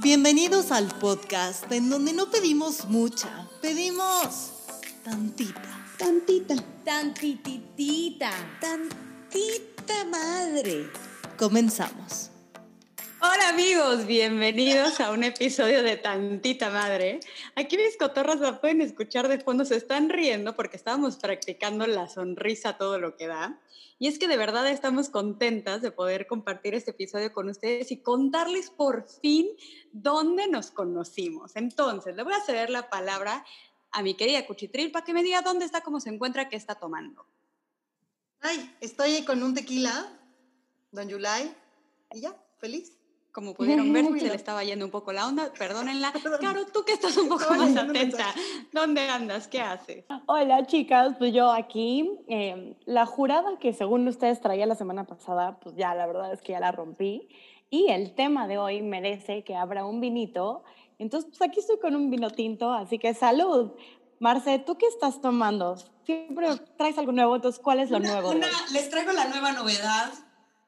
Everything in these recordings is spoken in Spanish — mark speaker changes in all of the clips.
Speaker 1: Bienvenidos al podcast en donde no pedimos mucha, pedimos tantita.
Speaker 2: Tantita.
Speaker 3: Tantititita.
Speaker 2: Tantita madre.
Speaker 1: Comenzamos.
Speaker 3: Hola amigos, bienvenidos a un episodio de Tantita Madre. Aquí mis cotorras la pueden escuchar de fondo, se están riendo porque estábamos practicando la sonrisa todo lo que da. Y es que de verdad estamos contentas de poder compartir este episodio con ustedes y contarles por fin dónde nos conocimos. Entonces, le voy a ceder la palabra a mi querida Cuchitril para que me diga dónde está, cómo se encuentra, qué está tomando.
Speaker 1: Ay, estoy con un tequila, Don Yulai, y ya, feliz.
Speaker 3: Como pudieron ver, se le estaba yendo un poco la onda, perdónenla. Caro, tú que estás un poco más atenta, ¿dónde andas? ¿Qué haces?
Speaker 4: Hola chicas, pues yo aquí, eh, la jurada que según ustedes traía la semana pasada, pues ya la verdad es que ya la rompí. Y el tema de hoy merece que abra un vinito. Entonces, pues aquí estoy con un vino tinto, así que salud. Marce, ¿tú qué estás tomando? Siempre traes algo nuevo, entonces, ¿cuál es lo nuevo?
Speaker 5: les traigo la nueva novedad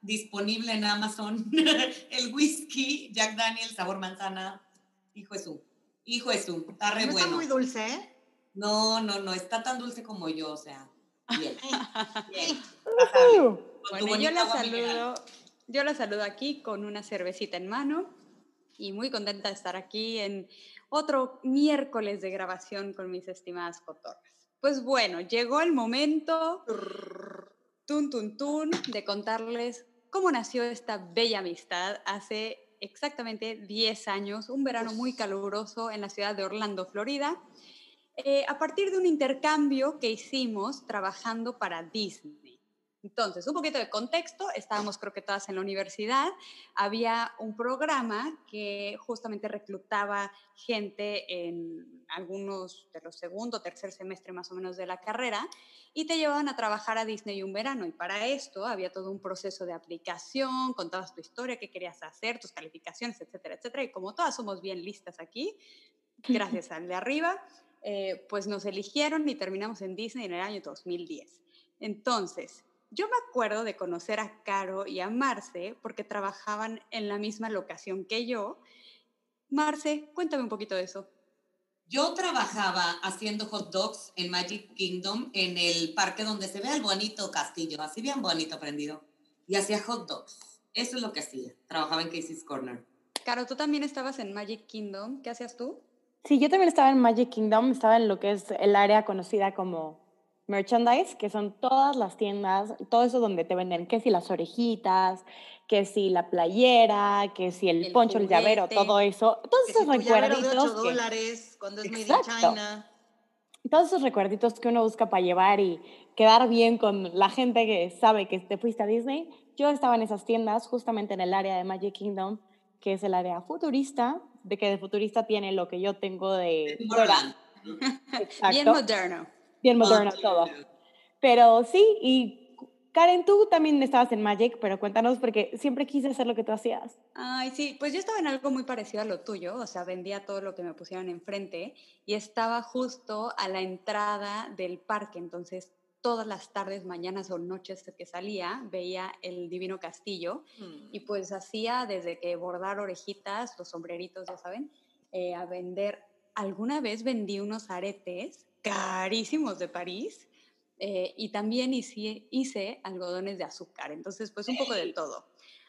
Speaker 5: disponible en Amazon, el whisky Jack Daniel sabor manzana. Hijo de su, hijo de su, está re
Speaker 1: ¿No
Speaker 5: bueno.
Speaker 1: está muy dulce? ¿eh?
Speaker 5: No, no, no, está tan dulce como yo, o sea, bien. bien.
Speaker 3: Bueno, yo la
Speaker 5: mineral.
Speaker 3: saludo, yo la saludo aquí con una cervecita en mano y muy contenta de estar aquí en otro miércoles de grabación con mis estimadas cotorras. Pues bueno, llegó el momento, tun tun tun, de contarles cómo nació esta bella amistad hace exactamente 10 años, un verano muy caluroso en la ciudad de Orlando, Florida, eh, a partir de un intercambio que hicimos trabajando para Disney. Entonces, un poquito de contexto, estábamos creo que todas en la universidad, había un programa que justamente reclutaba gente en algunos de los segundo tercer semestre más o menos de la carrera y te llevaban a trabajar a Disney un verano y para esto había todo un proceso de aplicación, contabas tu historia, qué querías hacer, tus calificaciones, etcétera, etcétera. Y como todas somos bien listas aquí, gracias al de arriba, eh, pues nos eligieron y terminamos en Disney en el año 2010. Entonces, yo me acuerdo de conocer a Caro y a Marce porque trabajaban en la misma locación que yo. Marce, cuéntame un poquito de eso.
Speaker 5: Yo trabajaba haciendo hot dogs en Magic Kingdom, en el parque donde se ve el bonito castillo, así bien bonito prendido, y hacía hot dogs. Eso es lo que hacía. Trabajaba en Casey's Corner.
Speaker 3: Caro, tú también estabas en Magic Kingdom. ¿Qué hacías tú?
Speaker 4: Sí, yo también estaba en Magic Kingdom, estaba en lo que es el área conocida como merchandise, que son todas las tiendas, todo eso donde te venden, que si las orejitas, que si la playera, que si el,
Speaker 3: El
Speaker 4: poncho, el llavero,
Speaker 3: juguete.
Speaker 4: todo eso, todos
Speaker 1: Que
Speaker 4: esos
Speaker 1: si tu llavero de 8
Speaker 4: recuerditos. que-
Speaker 1: dólares, cuando es made in
Speaker 4: Exacto.
Speaker 1: China.
Speaker 4: todos esos recuerditos que uno busca para llevar y quedar bien con la gente que sabe que te fuiste a Disney. Yo estaba en esas tiendas, justamente en el área de Magic Kingdom, que es el área futurista, de que de futurista tiene lo que yo tengo de...
Speaker 3: Bien moderno.
Speaker 4: Bien moderno todo. Pero sí, y Karen, tú también estabas en Magic, pero cuéntanos porque siempre quise hacer lo que tú hacías.
Speaker 3: Ay, sí, pues yo estaba en algo muy parecido a lo tuyo, o sea, vendía todo lo que me pusieran enfrente y estaba justo a la entrada del parque, entonces todas las tardes, mañanas o noches que salía, veía el Divino Castillo
Speaker 1: Mm.
Speaker 3: y pues hacía desde que bordar orejitas, los sombreritos, ya saben, eh, a vender. Alguna vez vendí unos aretes carísimos de París eh, y también hice, hice algodones de azúcar, entonces pues un poco de todo.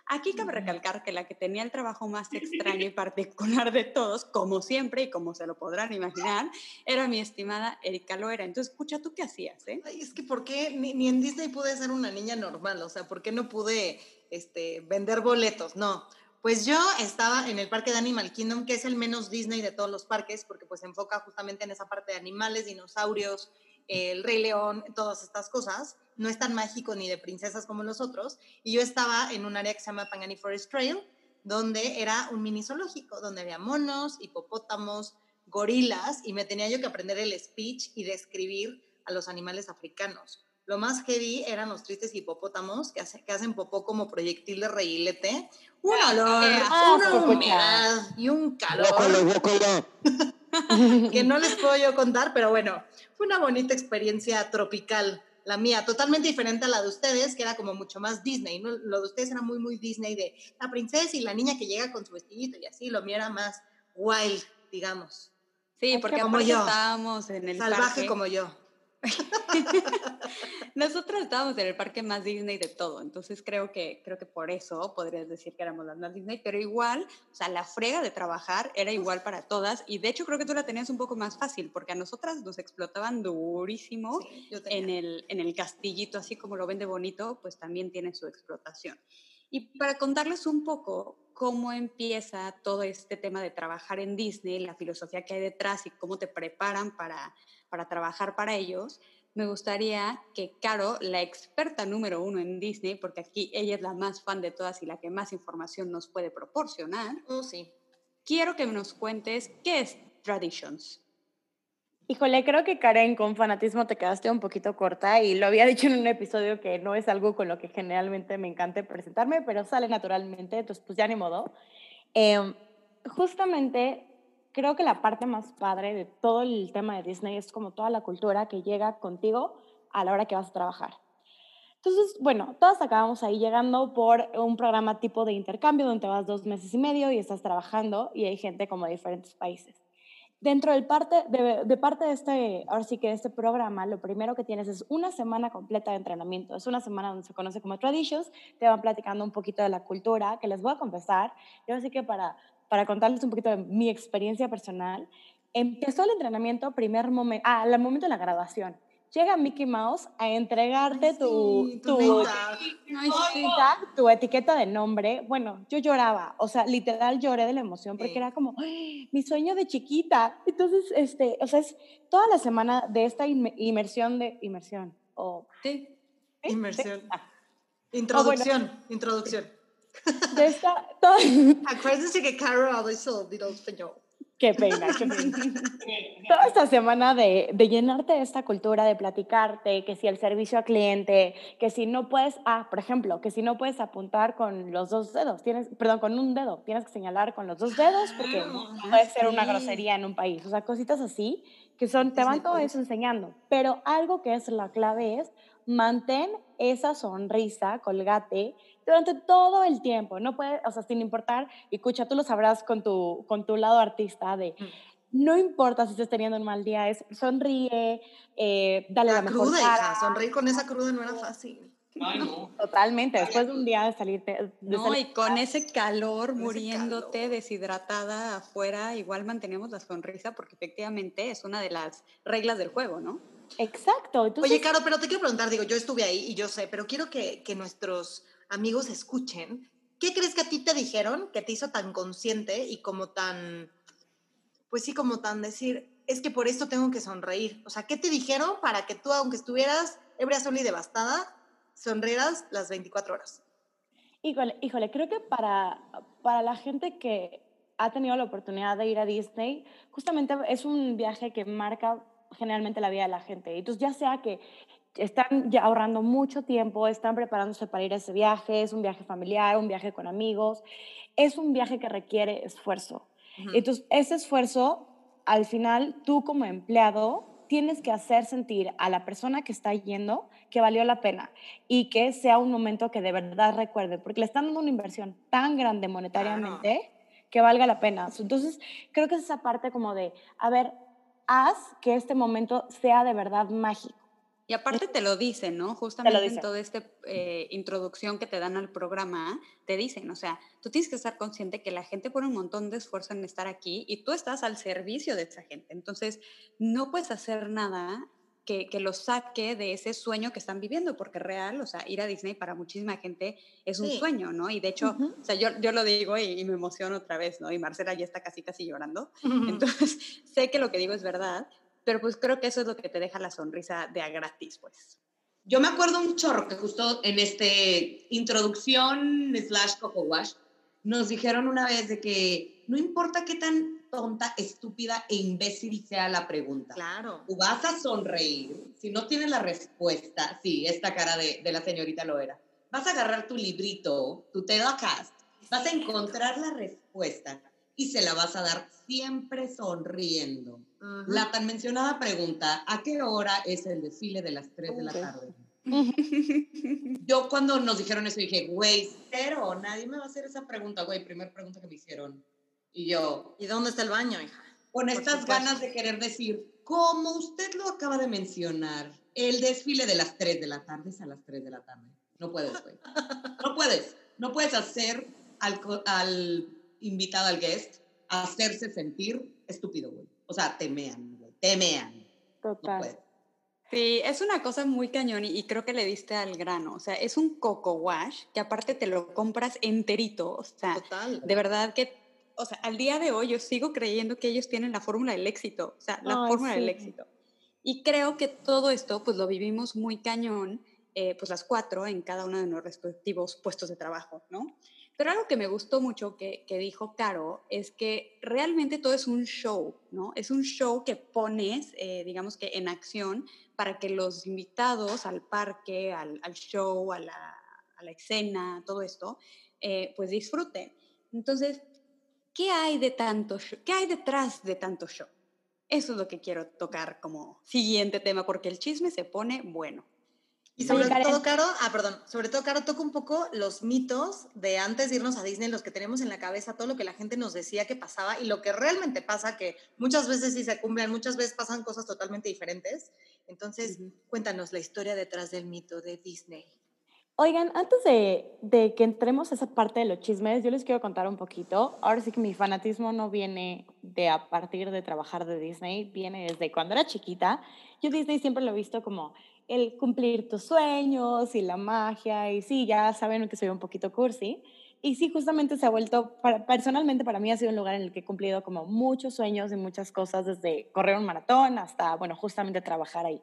Speaker 3: Aquí cabe recalcar que la que tenía el trabajo más extraño y particular de todos, como siempre y como se lo podrán imaginar, era mi estimada Erika Loera. Entonces, escucha, ¿tú qué hacías? Eh?
Speaker 1: Ay, es que ¿por qué ni, ni en Disney pude ser una niña normal? O sea, ¿por qué no pude este, vender boletos? No. Pues yo estaba en el parque de Animal Kingdom, que es el menos Disney de todos los parques, porque pues se enfoca justamente en esa parte de animales, dinosaurios, el Rey León, todas estas cosas. No es tan mágico ni de princesas como los otros. Y yo estaba en un área que se llama Pangani Forest Trail, donde era un mini zoológico, donde había monos, hipopótamos, gorilas, y me tenía yo que aprender el speech y describir a los animales africanos. Lo más heavy eran los tristes hipopótamos que, hace- que hacen popó como proyectil de reguilete. Un olor,
Speaker 4: Ah,
Speaker 1: una humedad y un calor
Speaker 6: Guácala, guácala.
Speaker 1: que no les puedo yo contar, pero bueno, fue una bonita experiencia tropical la mía, totalmente diferente a la de ustedes, que era como mucho más Disney, ¿no? Lo de ustedes era muy, muy Disney de la princesa y la niña que llega con su vestidito y así, lo mío era más wild, digamos.
Speaker 3: Sí, porque
Speaker 1: como yo.
Speaker 3: estábamos en el
Speaker 1: Salvaje
Speaker 3: parque.
Speaker 1: como yo.
Speaker 3: Nosotros estábamos en el parque más Disney de todo, entonces creo que, creo que por eso podrías decir que éramos las más Disney, pero igual, o sea, la frega de trabajar era igual para todas y de hecho creo que tú la tenías un poco más fácil porque a nosotras nos explotaban durísimo
Speaker 1: Sí,
Speaker 3: en el, en el castillito, así como lo vende bonito, pues también tiene su explotación. Y para contarles un poco cómo empieza todo este tema de trabajar en Disney, la filosofía que hay detrás y cómo te preparan para, para trabajar para ellos, me gustaría que Caro, la experta número uno en Disney, porque aquí ella es la más fan de todas y la que más información nos puede proporcionar,
Speaker 1: Oh, sí.
Speaker 3: quiero que nos cuentes qué es Traditions.
Speaker 4: Híjole, creo que Karen, con fanatismo te quedaste un poquito corta y lo había dicho en un episodio que no es algo con lo que generalmente me encanta presentarme, pero sale naturalmente, entonces pues ya ni modo. Em, justamente creo que la parte más padre de todo el tema de Disney es como toda la cultura que llega contigo a la hora que vas a trabajar. Entonces, bueno, todas acabamos ahí llegando por un programa tipo de intercambio donde vas dos meses y medio y estás trabajando y hay gente como de diferentes países. Dentro del parte, de, de parte de este, ahora sí que de este programa, lo primero que tienes es una semana completa de entrenamiento. Es una semana donde se conoce como Traditions, te van platicando un poquito de la cultura, que les voy a confesar, yo así que para, para contarles un poquito de mi experiencia personal, empezó el entrenamiento primer momento, ah, al momento de la graduación. Llega Mickey Mouse a entregarte
Speaker 1: Ay,
Speaker 4: tu,
Speaker 1: sí,
Speaker 4: tu, tu etiqueta de nombre. Bueno, yo lloraba, o sea, literal lloré de la emoción porque
Speaker 1: Sí.
Speaker 4: era como mi sueño de chiquita. Entonces, este, o sea, es toda la semana de esta inme- inmersión de inmersión o.
Speaker 3: ¿sí?
Speaker 1: Inmersión.
Speaker 4: Ah,
Speaker 1: Introducción, introducción.
Speaker 4: De esta, toda-
Speaker 1: Acuérdense que Caro habla solo español.
Speaker 4: Qué pena, qué pena. Toda esta semana de, de llenarte de esta cultura, de platicarte, que si el servicio al cliente, que si no puedes, ah, por ejemplo, que si no puedes apuntar con los dos dedos, tienes, perdón, con un dedo, tienes que señalar con los dos dedos porque
Speaker 1: Ah,
Speaker 4: puede ser una grosería en un país. O sea, cositas así que son, te van todo eso enseñando. Pero algo que es la clave es mantén esa sonrisa, colgate, durante todo el tiempo. No puede, o sea, sin importar, y escucha, tú lo sabrás con tu, con tu lado artista de,
Speaker 1: Mm.
Speaker 4: no importa si estás teniendo un mal día, es sonríe, eh, dale la,
Speaker 1: La
Speaker 4: mejor
Speaker 1: cruda,
Speaker 4: cara.
Speaker 1: hija. Sonreír con esa cruda no era fácil.
Speaker 5: Ay, no.
Speaker 4: Totalmente, después de un día de salirte. de
Speaker 3: No,
Speaker 4: salir-
Speaker 3: y con ese calor,
Speaker 1: Con ese
Speaker 3: muriéndote,
Speaker 1: calor.
Speaker 3: deshidratada afuera, igual mantenemos la sonrisa porque efectivamente es una de las reglas del juego, ¿no?
Speaker 4: Exacto. Entonces,
Speaker 1: Oye, Caro, pero te quiero preguntar, digo, yo estuve ahí y yo sé, pero quiero que, que nuestros amigos escuchen. ¿Qué crees que a ti te dijeron que te hizo tan consciente y como tan, pues sí, como tan decir, es que por esto tengo que sonreír? O sea, ¿qué te dijeron para que tú, aunque estuvieras ebria, sola y devastada, sonrieras las 24 horas?
Speaker 4: Híjole, híjole, creo que para, para la gente que ha tenido la oportunidad de ir a Disney, justamente es un viaje que marca generalmente la vida de la gente. Entonces, ya sea que están ya ahorrando mucho tiempo, están preparándose para ir a ese viaje, es un viaje familiar, un viaje con amigos, es un viaje que requiere esfuerzo.
Speaker 1: Ujú.
Speaker 4: Entonces, ese esfuerzo, al final, tú como empleado, tienes que hacer sentir a la persona que está yendo que valió la pena y que sea un momento que de verdad recuerde, porque le están dando una inversión tan grande monetariamente que valga la pena. Entonces, creo que es esa parte como de, a ver, haz que este momento sea de verdad mágico.
Speaker 3: Y aparte te lo dicen, ¿no? Justamente en
Speaker 4: dicen.
Speaker 3: toda esta eh, introducción que te dan al programa, te dicen, o sea, tú tienes que estar consciente que la gente pone un montón de esfuerzo en estar aquí y tú estás al servicio de esa gente. Entonces, no puedes hacer nada que, que los saque de ese sueño que están viviendo, porque real, o sea, ir a Disney para muchísima gente es un
Speaker 1: Sí.
Speaker 3: sueño, ¿no? Y de hecho, o sea, yo, yo lo digo y, y me emociono otra vez, ¿no? Y Marcela ya está casi, casi llorando. Entonces, sé que lo que digo es verdad, pero pues creo que eso es lo que te deja la sonrisa de a gratis, pues.
Speaker 5: Yo me acuerdo un chorro que justo en este introducción slash coco wash nos dijeron una vez de que no importa qué tan tonta, estúpida e imbécil sea la pregunta.
Speaker 1: Claro.
Speaker 5: Tú vas a sonreír, si no tienes la respuesta, sí, esta cara de, de la señorita lo era. Vas a agarrar tu librito, tu Cast, vas a encontrar la respuesta y se la vas a dar siempre sonriendo. La tan mencionada pregunta, ¿a qué hora es el desfile de las 3 de la tarde? Yo cuando nos dijeron eso dije, güey, cero, nadie me va a hacer esa pregunta, güey, primer pregunta que me hicieron. Y yo,
Speaker 1: ¿Y dónde está el baño, hija?
Speaker 5: con
Speaker 1: Por
Speaker 5: estas
Speaker 1: supuesto.
Speaker 5: ganas de querer decir, como usted lo acaba de mencionar, el desfile de las 3 de la tarde es a las 3 de la tarde. No puedes, güey. No puedes. No puedes hacer al, al invitado, al guest, hacerse sentir estúpido, güey. O sea, temean, güey. Temean. No
Speaker 4: Total.
Speaker 5: puedes.
Speaker 3: Sí, es una cosa muy cañón y, y creo que le diste al grano. O sea, es un coco wash que aparte te lo compras enterito. O sea,
Speaker 1: Total.
Speaker 3: de verdad que, o sea, al día de hoy yo sigo creyendo que ellos tienen la fórmula del éxito. O sea, la
Speaker 4: Ay,
Speaker 3: fórmula del
Speaker 4: sí.
Speaker 3: éxito. Y creo que todo esto, pues lo vivimos muy cañón, eh, pues las cuatro en cada uno de nuestros respectivos puestos de trabajo, ¿no? Pero algo que me gustó mucho que, que dijo Caro es que realmente todo es un show, ¿no? Es un show que pones, eh, digamos que en acción, para que los invitados al parque, al, al show, a la, a la escena, todo esto, eh, pues disfruten. Entonces, ¿qué hay de tanto show? ¿Qué hay detrás de tanto show? Eso es lo que quiero tocar como siguiente tema, porque el chisme se pone bueno.
Speaker 1: Y
Speaker 4: Oye,
Speaker 1: sobre
Speaker 4: Karen.
Speaker 1: todo, Caro, ah, perdón, sobre todo, Caro, toca un poco los mitos de antes de irnos a Disney, los que tenemos en la cabeza, todo lo que la gente nos decía que pasaba y lo que realmente pasa, que muchas veces sí se cumplen, muchas veces pasan cosas totalmente diferentes. Entonces,
Speaker 3: Ujú.
Speaker 1: cuéntanos la historia detrás del mito de Disney.
Speaker 4: Oigan, antes de, de que entremos a esa parte de los chismes, yo les quiero contar un poquito. Ahora sí que mi fanatismo no viene de a partir de trabajar de Disney, viene desde cuando era chiquita. Yo Disney siempre lo he visto como el cumplir tus sueños y la magia, y sí, ya saben que soy un poquito cursi. Y sí, justamente se ha vuelto, personalmente para mí ha sido un lugar en el que he cumplido como muchos sueños y muchas cosas, desde correr un maratón hasta, bueno, justamente trabajar ahí.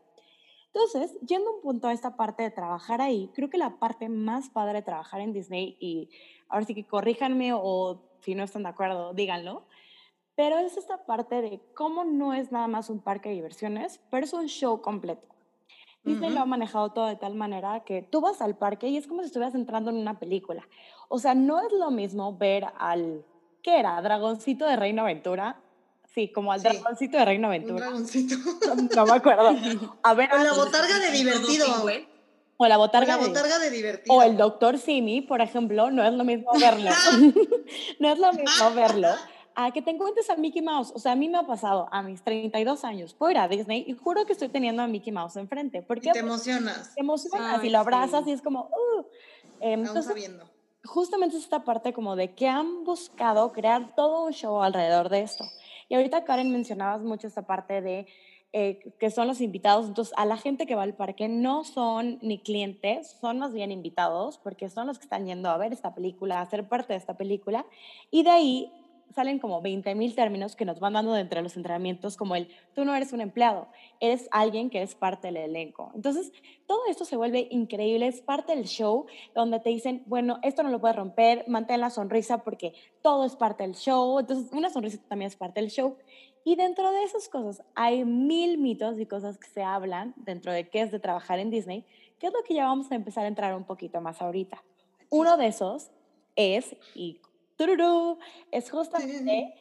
Speaker 4: Entonces, yendo un punto a esta parte de trabajar ahí, creo que la parte más padre de trabajar en Disney, y ahora sí que corríjanme o si no están de acuerdo, díganlo, pero es esta parte de cómo no es nada más un parque de diversiones, pero es un show completo. Disney lo
Speaker 1: Ujú.
Speaker 4: ha manejado todo de tal manera que tú vas al parque y es como si estuvieras entrando en una película. O sea, no es lo mismo ver al, ¿qué era? Dragoncito de Reino Aventura. Sí, como al
Speaker 1: Sí,
Speaker 4: dragoncito de Reino
Speaker 1: Un
Speaker 4: Aventura.
Speaker 1: dragoncito.
Speaker 4: No me acuerdo. A ver,
Speaker 1: Con la botarga de divertido.
Speaker 5: güey.
Speaker 4: o la botarga
Speaker 1: la
Speaker 4: de-
Speaker 1: botarga de divertido.
Speaker 4: O el doctor Simi, por ejemplo, no es lo mismo verlo. no es lo mismo verlo a que te encuentres a Mickey Mouse. O sea, a mí me ha pasado a mis 32 años, puedo ir a Disney y juro que estoy teniendo a Mickey Mouse enfrente. Porque
Speaker 1: Y te emocionas,
Speaker 4: te emocionas y
Speaker 3: Ay,
Speaker 4: lo abrazas
Speaker 3: sí.
Speaker 4: y es como, uh. Entonces,
Speaker 1: sabiendo.
Speaker 4: justamente es esta parte como de que han buscado crear todo un show alrededor de esto. Y ahorita, Karen, mencionabas mucho esta parte de eh, que son los invitados. Entonces, a la gente que va al parque no son ni clientes, son más bien invitados, porque son los que están yendo a ver esta película, a ser parte de esta película. Y de ahí salen como 20 mil términos que nos van dando de entre los entrenamientos, como el, tú no eres un empleado, eres alguien que es parte del elenco. Entonces, todo esto se vuelve increíble, es parte del show, donde te dicen, bueno, esto no lo puedes romper, mantén la sonrisa porque todo es parte del show, entonces una sonrisa también es parte del show. Y dentro de esas cosas hay mil mitos y cosas que se hablan dentro de qué es de trabajar en Disney, que es lo que ya vamos a empezar a entrar un poquito más ahorita. Uno de esos es, y tururú, es justamente,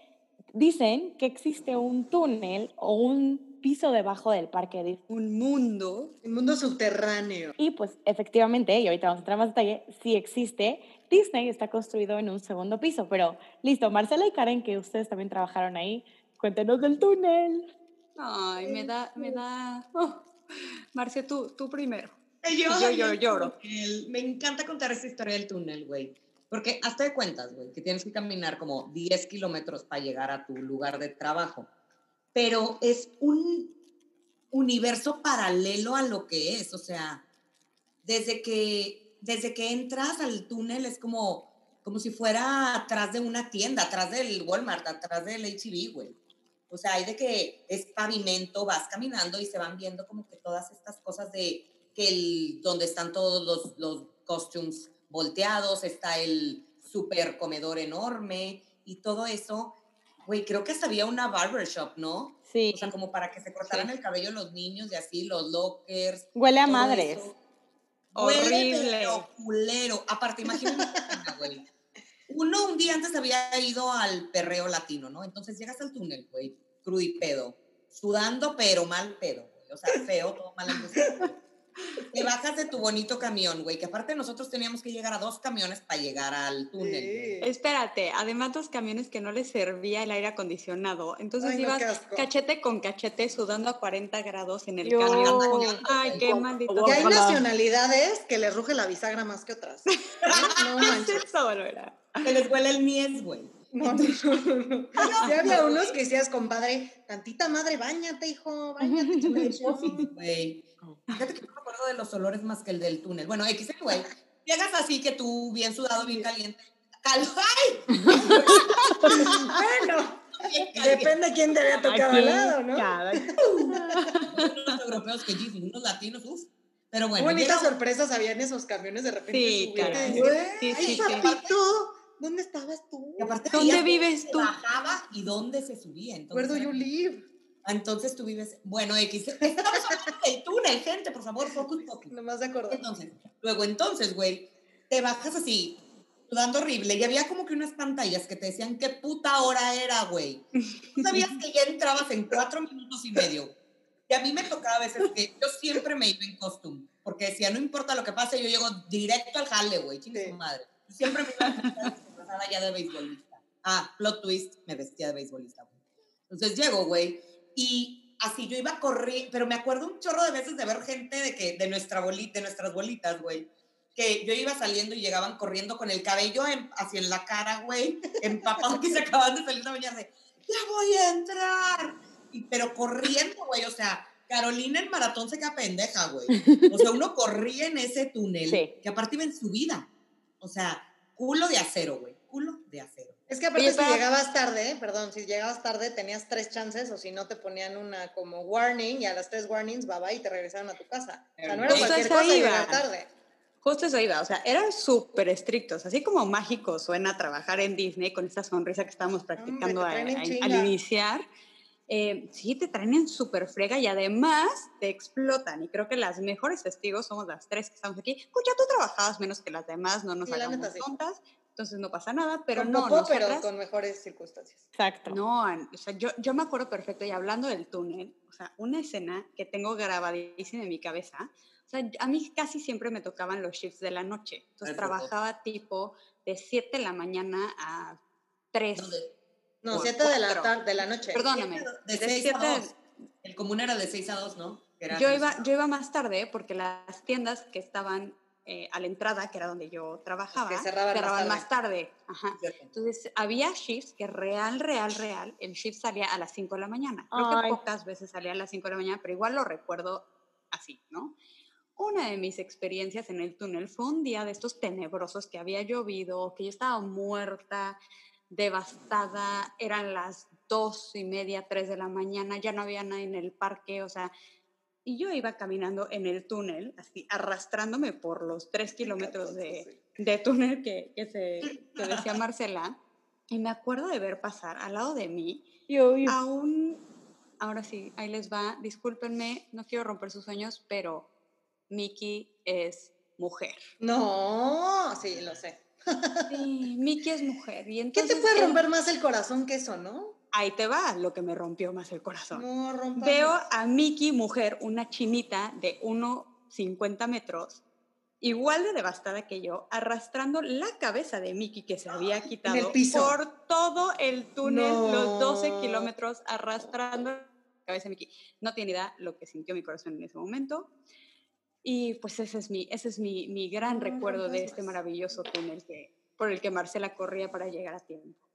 Speaker 4: dicen que existe un túnel o un piso debajo del parque de Disney.
Speaker 3: Un mundo.
Speaker 1: El mundo subterráneo.
Speaker 4: Y pues efectivamente, y ahorita vamos a entrar más detalle, sí existe. Disney está construido en un segundo piso, pero listo, Marcela y Karen, que ustedes también trabajaron ahí, cuéntenos del túnel.
Speaker 3: Ay, me da, me da. Oh. Marcia, tú, tú primero.
Speaker 5: Yo,
Speaker 3: yo- yo lloro.
Speaker 5: Me encanta contar esta historia del túnel, güey. Porque hasta de cuentas, güey, que tienes que caminar como 10 kilómetros para llegar a tu lugar de trabajo. Pero es un universo paralelo a lo que es. O sea, desde que, desde que entras al túnel es como, como si fuera atrás de una tienda, atrás del Walmart, atrás del HB, güey. O sea, hay de que es pavimento, vas caminando y se van viendo como que todas estas cosas de que el, donde están todos los, los costumes volteados, está el super comedor enorme y todo eso. Güey, creo que hasta había una barbershop, ¿no?
Speaker 4: Sí,
Speaker 5: O sea, como para que se cortaran
Speaker 3: Sí.
Speaker 5: el cabello los niños y así, los lockers.
Speaker 4: huele a madres.
Speaker 5: eso. Huele,
Speaker 3: Horrible.
Speaker 5: pero culero. Aparte, imagínate, güey. uno un día antes había ido al perreo latino, ¿no? Entonces llegas al túnel, güey, crudo y pedo, sudando, pero mal pedo, güey. O sea, feo, todo mal. Te bajas de tu bonito camión, güey, que aparte nosotros teníamos que llegar a dos camiones para llegar al túnel.
Speaker 3: Espérate, además dos camiones que no les servía el aire acondicionado. Entonces
Speaker 1: Ay, no,
Speaker 3: ibas cachete con cachete sudando a 40 grados en el
Speaker 4: Yo-
Speaker 3: camión. Ay, qué maldito.
Speaker 1: Y hay nacionalidades que les ruge la bisagra más que otras. No, no manches.
Speaker 3: Eso, Lora.
Speaker 5: Que les huele el mies, güey.
Speaker 1: No, no, no, no. Ya había unos que decías, compadre, tantita madre, bañate, hijo, bañate. chamaco".
Speaker 5: Güey. Fíjate que no me acuerdo de los olores más que el del túnel. Bueno, X, güey. Llegas así que tú, bien sudado, bien caliente. Cal- ¡Ay!
Speaker 1: Bueno, depende quién te había tocado
Speaker 4: Aquí,
Speaker 1: al lado, ¿no?
Speaker 4: cada-
Speaker 5: Unos europeos que dicen, unos latinos, uff. Pero bueno,
Speaker 1: bonitas
Speaker 5: llega-
Speaker 1: sorpresas había en esos camiones de repente.
Speaker 3: Sí,
Speaker 1: decir,
Speaker 3: Sí, sí,
Speaker 1: ¿dónde estabas tú?
Speaker 5: y aparte
Speaker 3: ¿Dónde vives tú?
Speaker 5: bajaba y dónde se subía. Entonces,
Speaker 1: Where do you live?
Speaker 5: Entonces tú vives, bueno, X. Estamos túnel, gente, por favor, focus, focus.
Speaker 1: Nomás de acordar.
Speaker 5: Entonces, luego entonces, güey, te bajas así, sudando horrible, y había como que unas pantallas que te decían qué puta hora era, güey. Tú sabías que ya entrabas en cuatro minutos y medio. Y a mí me tocaba a veces que yo siempre me iba en costume, porque decía, no importa lo que pase, yo llego directo al jale, güey, chingue
Speaker 1: Sí.
Speaker 5: madre. Yo siempre me iba disfrazada ya de beisbolista. Ah, plot twist, me vestía de beisbolista, güey. Entonces llego, güey, y así yo iba a correr, pero me acuerdo un chorro de veces de ver gente de que de nuestra bolita, de nuestras bolitas, güey, que yo iba saliendo y llegaban corriendo con el cabello en- hacia la cara, güey, empapado que se acaban de salir de bañarse. Ya voy a entrar. Y, pero corriendo, güey, o sea, Carolina en maratón se queda pendeja, güey. O sea, uno corría en ese túnel,
Speaker 4: Sí.
Speaker 5: que aparte iba en su vida. O sea, culo de acero, güey, culo de acero.
Speaker 1: Es que aparte
Speaker 3: Oye,
Speaker 1: si llegabas tarde, perdón, si llegabas tarde tenías tres chances o si no te ponían una como warning y a las tres warnings bye bye y te regresaron a tu casa. O sea, no era
Speaker 5: Justo
Speaker 1: cualquier cosa
Speaker 3: iba.
Speaker 1: llegar tarde.
Speaker 3: Justo eso iba, o sea, eran súper estrictos, así como mágico suena trabajar en Disney con esta sonrisa que estábamos practicando
Speaker 1: te
Speaker 3: a- a- al iniciar. eh, sí, te traen en súper frega y además te explotan. Y creo que las mejores testigos somos las tres que estamos aquí. Pues ya tú trabajabas menos que las demás, no nos
Speaker 1: Sí,
Speaker 3: hagamos
Speaker 1: sí.
Speaker 3: Entonces no pasa nada, pero
Speaker 1: con
Speaker 3: no,
Speaker 1: pero
Speaker 3: nosotras-
Speaker 1: con mejores circunstancias.
Speaker 4: Exacto.
Speaker 3: no, o sea, yo, yo me acuerdo perfecto, y hablando del túnel, o sea, una escena que tengo grabadísima en mi cabeza, o sea, a mí casi siempre me tocaban los shifts de la noche. Entonces trabajaba tipo de 7 de la mañana a 3.
Speaker 5: No, de-
Speaker 1: No,
Speaker 3: Por
Speaker 1: 7 de la tarde, de la noche.
Speaker 3: Perdóname.
Speaker 5: De
Speaker 3: de
Speaker 5: 6
Speaker 3: siete-
Speaker 5: a 2. El común era de 6 a 2, ¿no? Era
Speaker 3: Yo iba, yo iba más tarde porque las tiendas que estaban eh, a la entrada, que era donde yo trabajaba,
Speaker 1: que cerraban más tarde.
Speaker 3: más tarde. Ajá.
Speaker 5: dos, ¿cierto?
Speaker 3: Entonces, había shifts que real, real, real, el shift salía a las 5 de la mañana. Creo que pocas veces salía a las 5 de la mañana, pero igual lo recuerdo así, ¿no? Una de mis experiencias en el túnel fue un día de estos tenebrosos que había llovido, que yo estaba muerta, devastada, eran las dos y media, tres de la mañana, ya no había nadie en el parque, o sea, y yo iba caminando en el túnel, así arrastrándome por los tres kilómetros de, de túnel que, que, se, que decía Marcela, y me acuerdo de ver pasar al lado de mí
Speaker 4: Yo, yo-
Speaker 3: a un, ahora sí, ahí les va, discúlpenme, no quiero romper sus sueños, pero Mickey es mujer.
Speaker 1: No, sí, lo sé.
Speaker 3: Sí, Mickey es mujer. Y
Speaker 1: ¿Qué
Speaker 3: entonces
Speaker 1: te puede romper más el corazón que eso, no?
Speaker 3: Ahí te va lo que me rompió más el corazón.
Speaker 1: No.
Speaker 3: Veo a Mickey, mujer, una chinita de 1,50 metros, igual de devastada que yo, arrastrando la cabeza de Mickey que se había quitado
Speaker 1: piso.
Speaker 3: por todo el túnel, los 12
Speaker 1: No.
Speaker 3: kilómetros, arrastrando la cabeza de Mickey. No tiene idea lo que sintió mi corazón en ese momento. Y pues ese es mi, ese es mi, mi gran
Speaker 1: No
Speaker 3: recuerdo de este maravilloso túnel que, por el que Marcela corría para llegar a tiempo.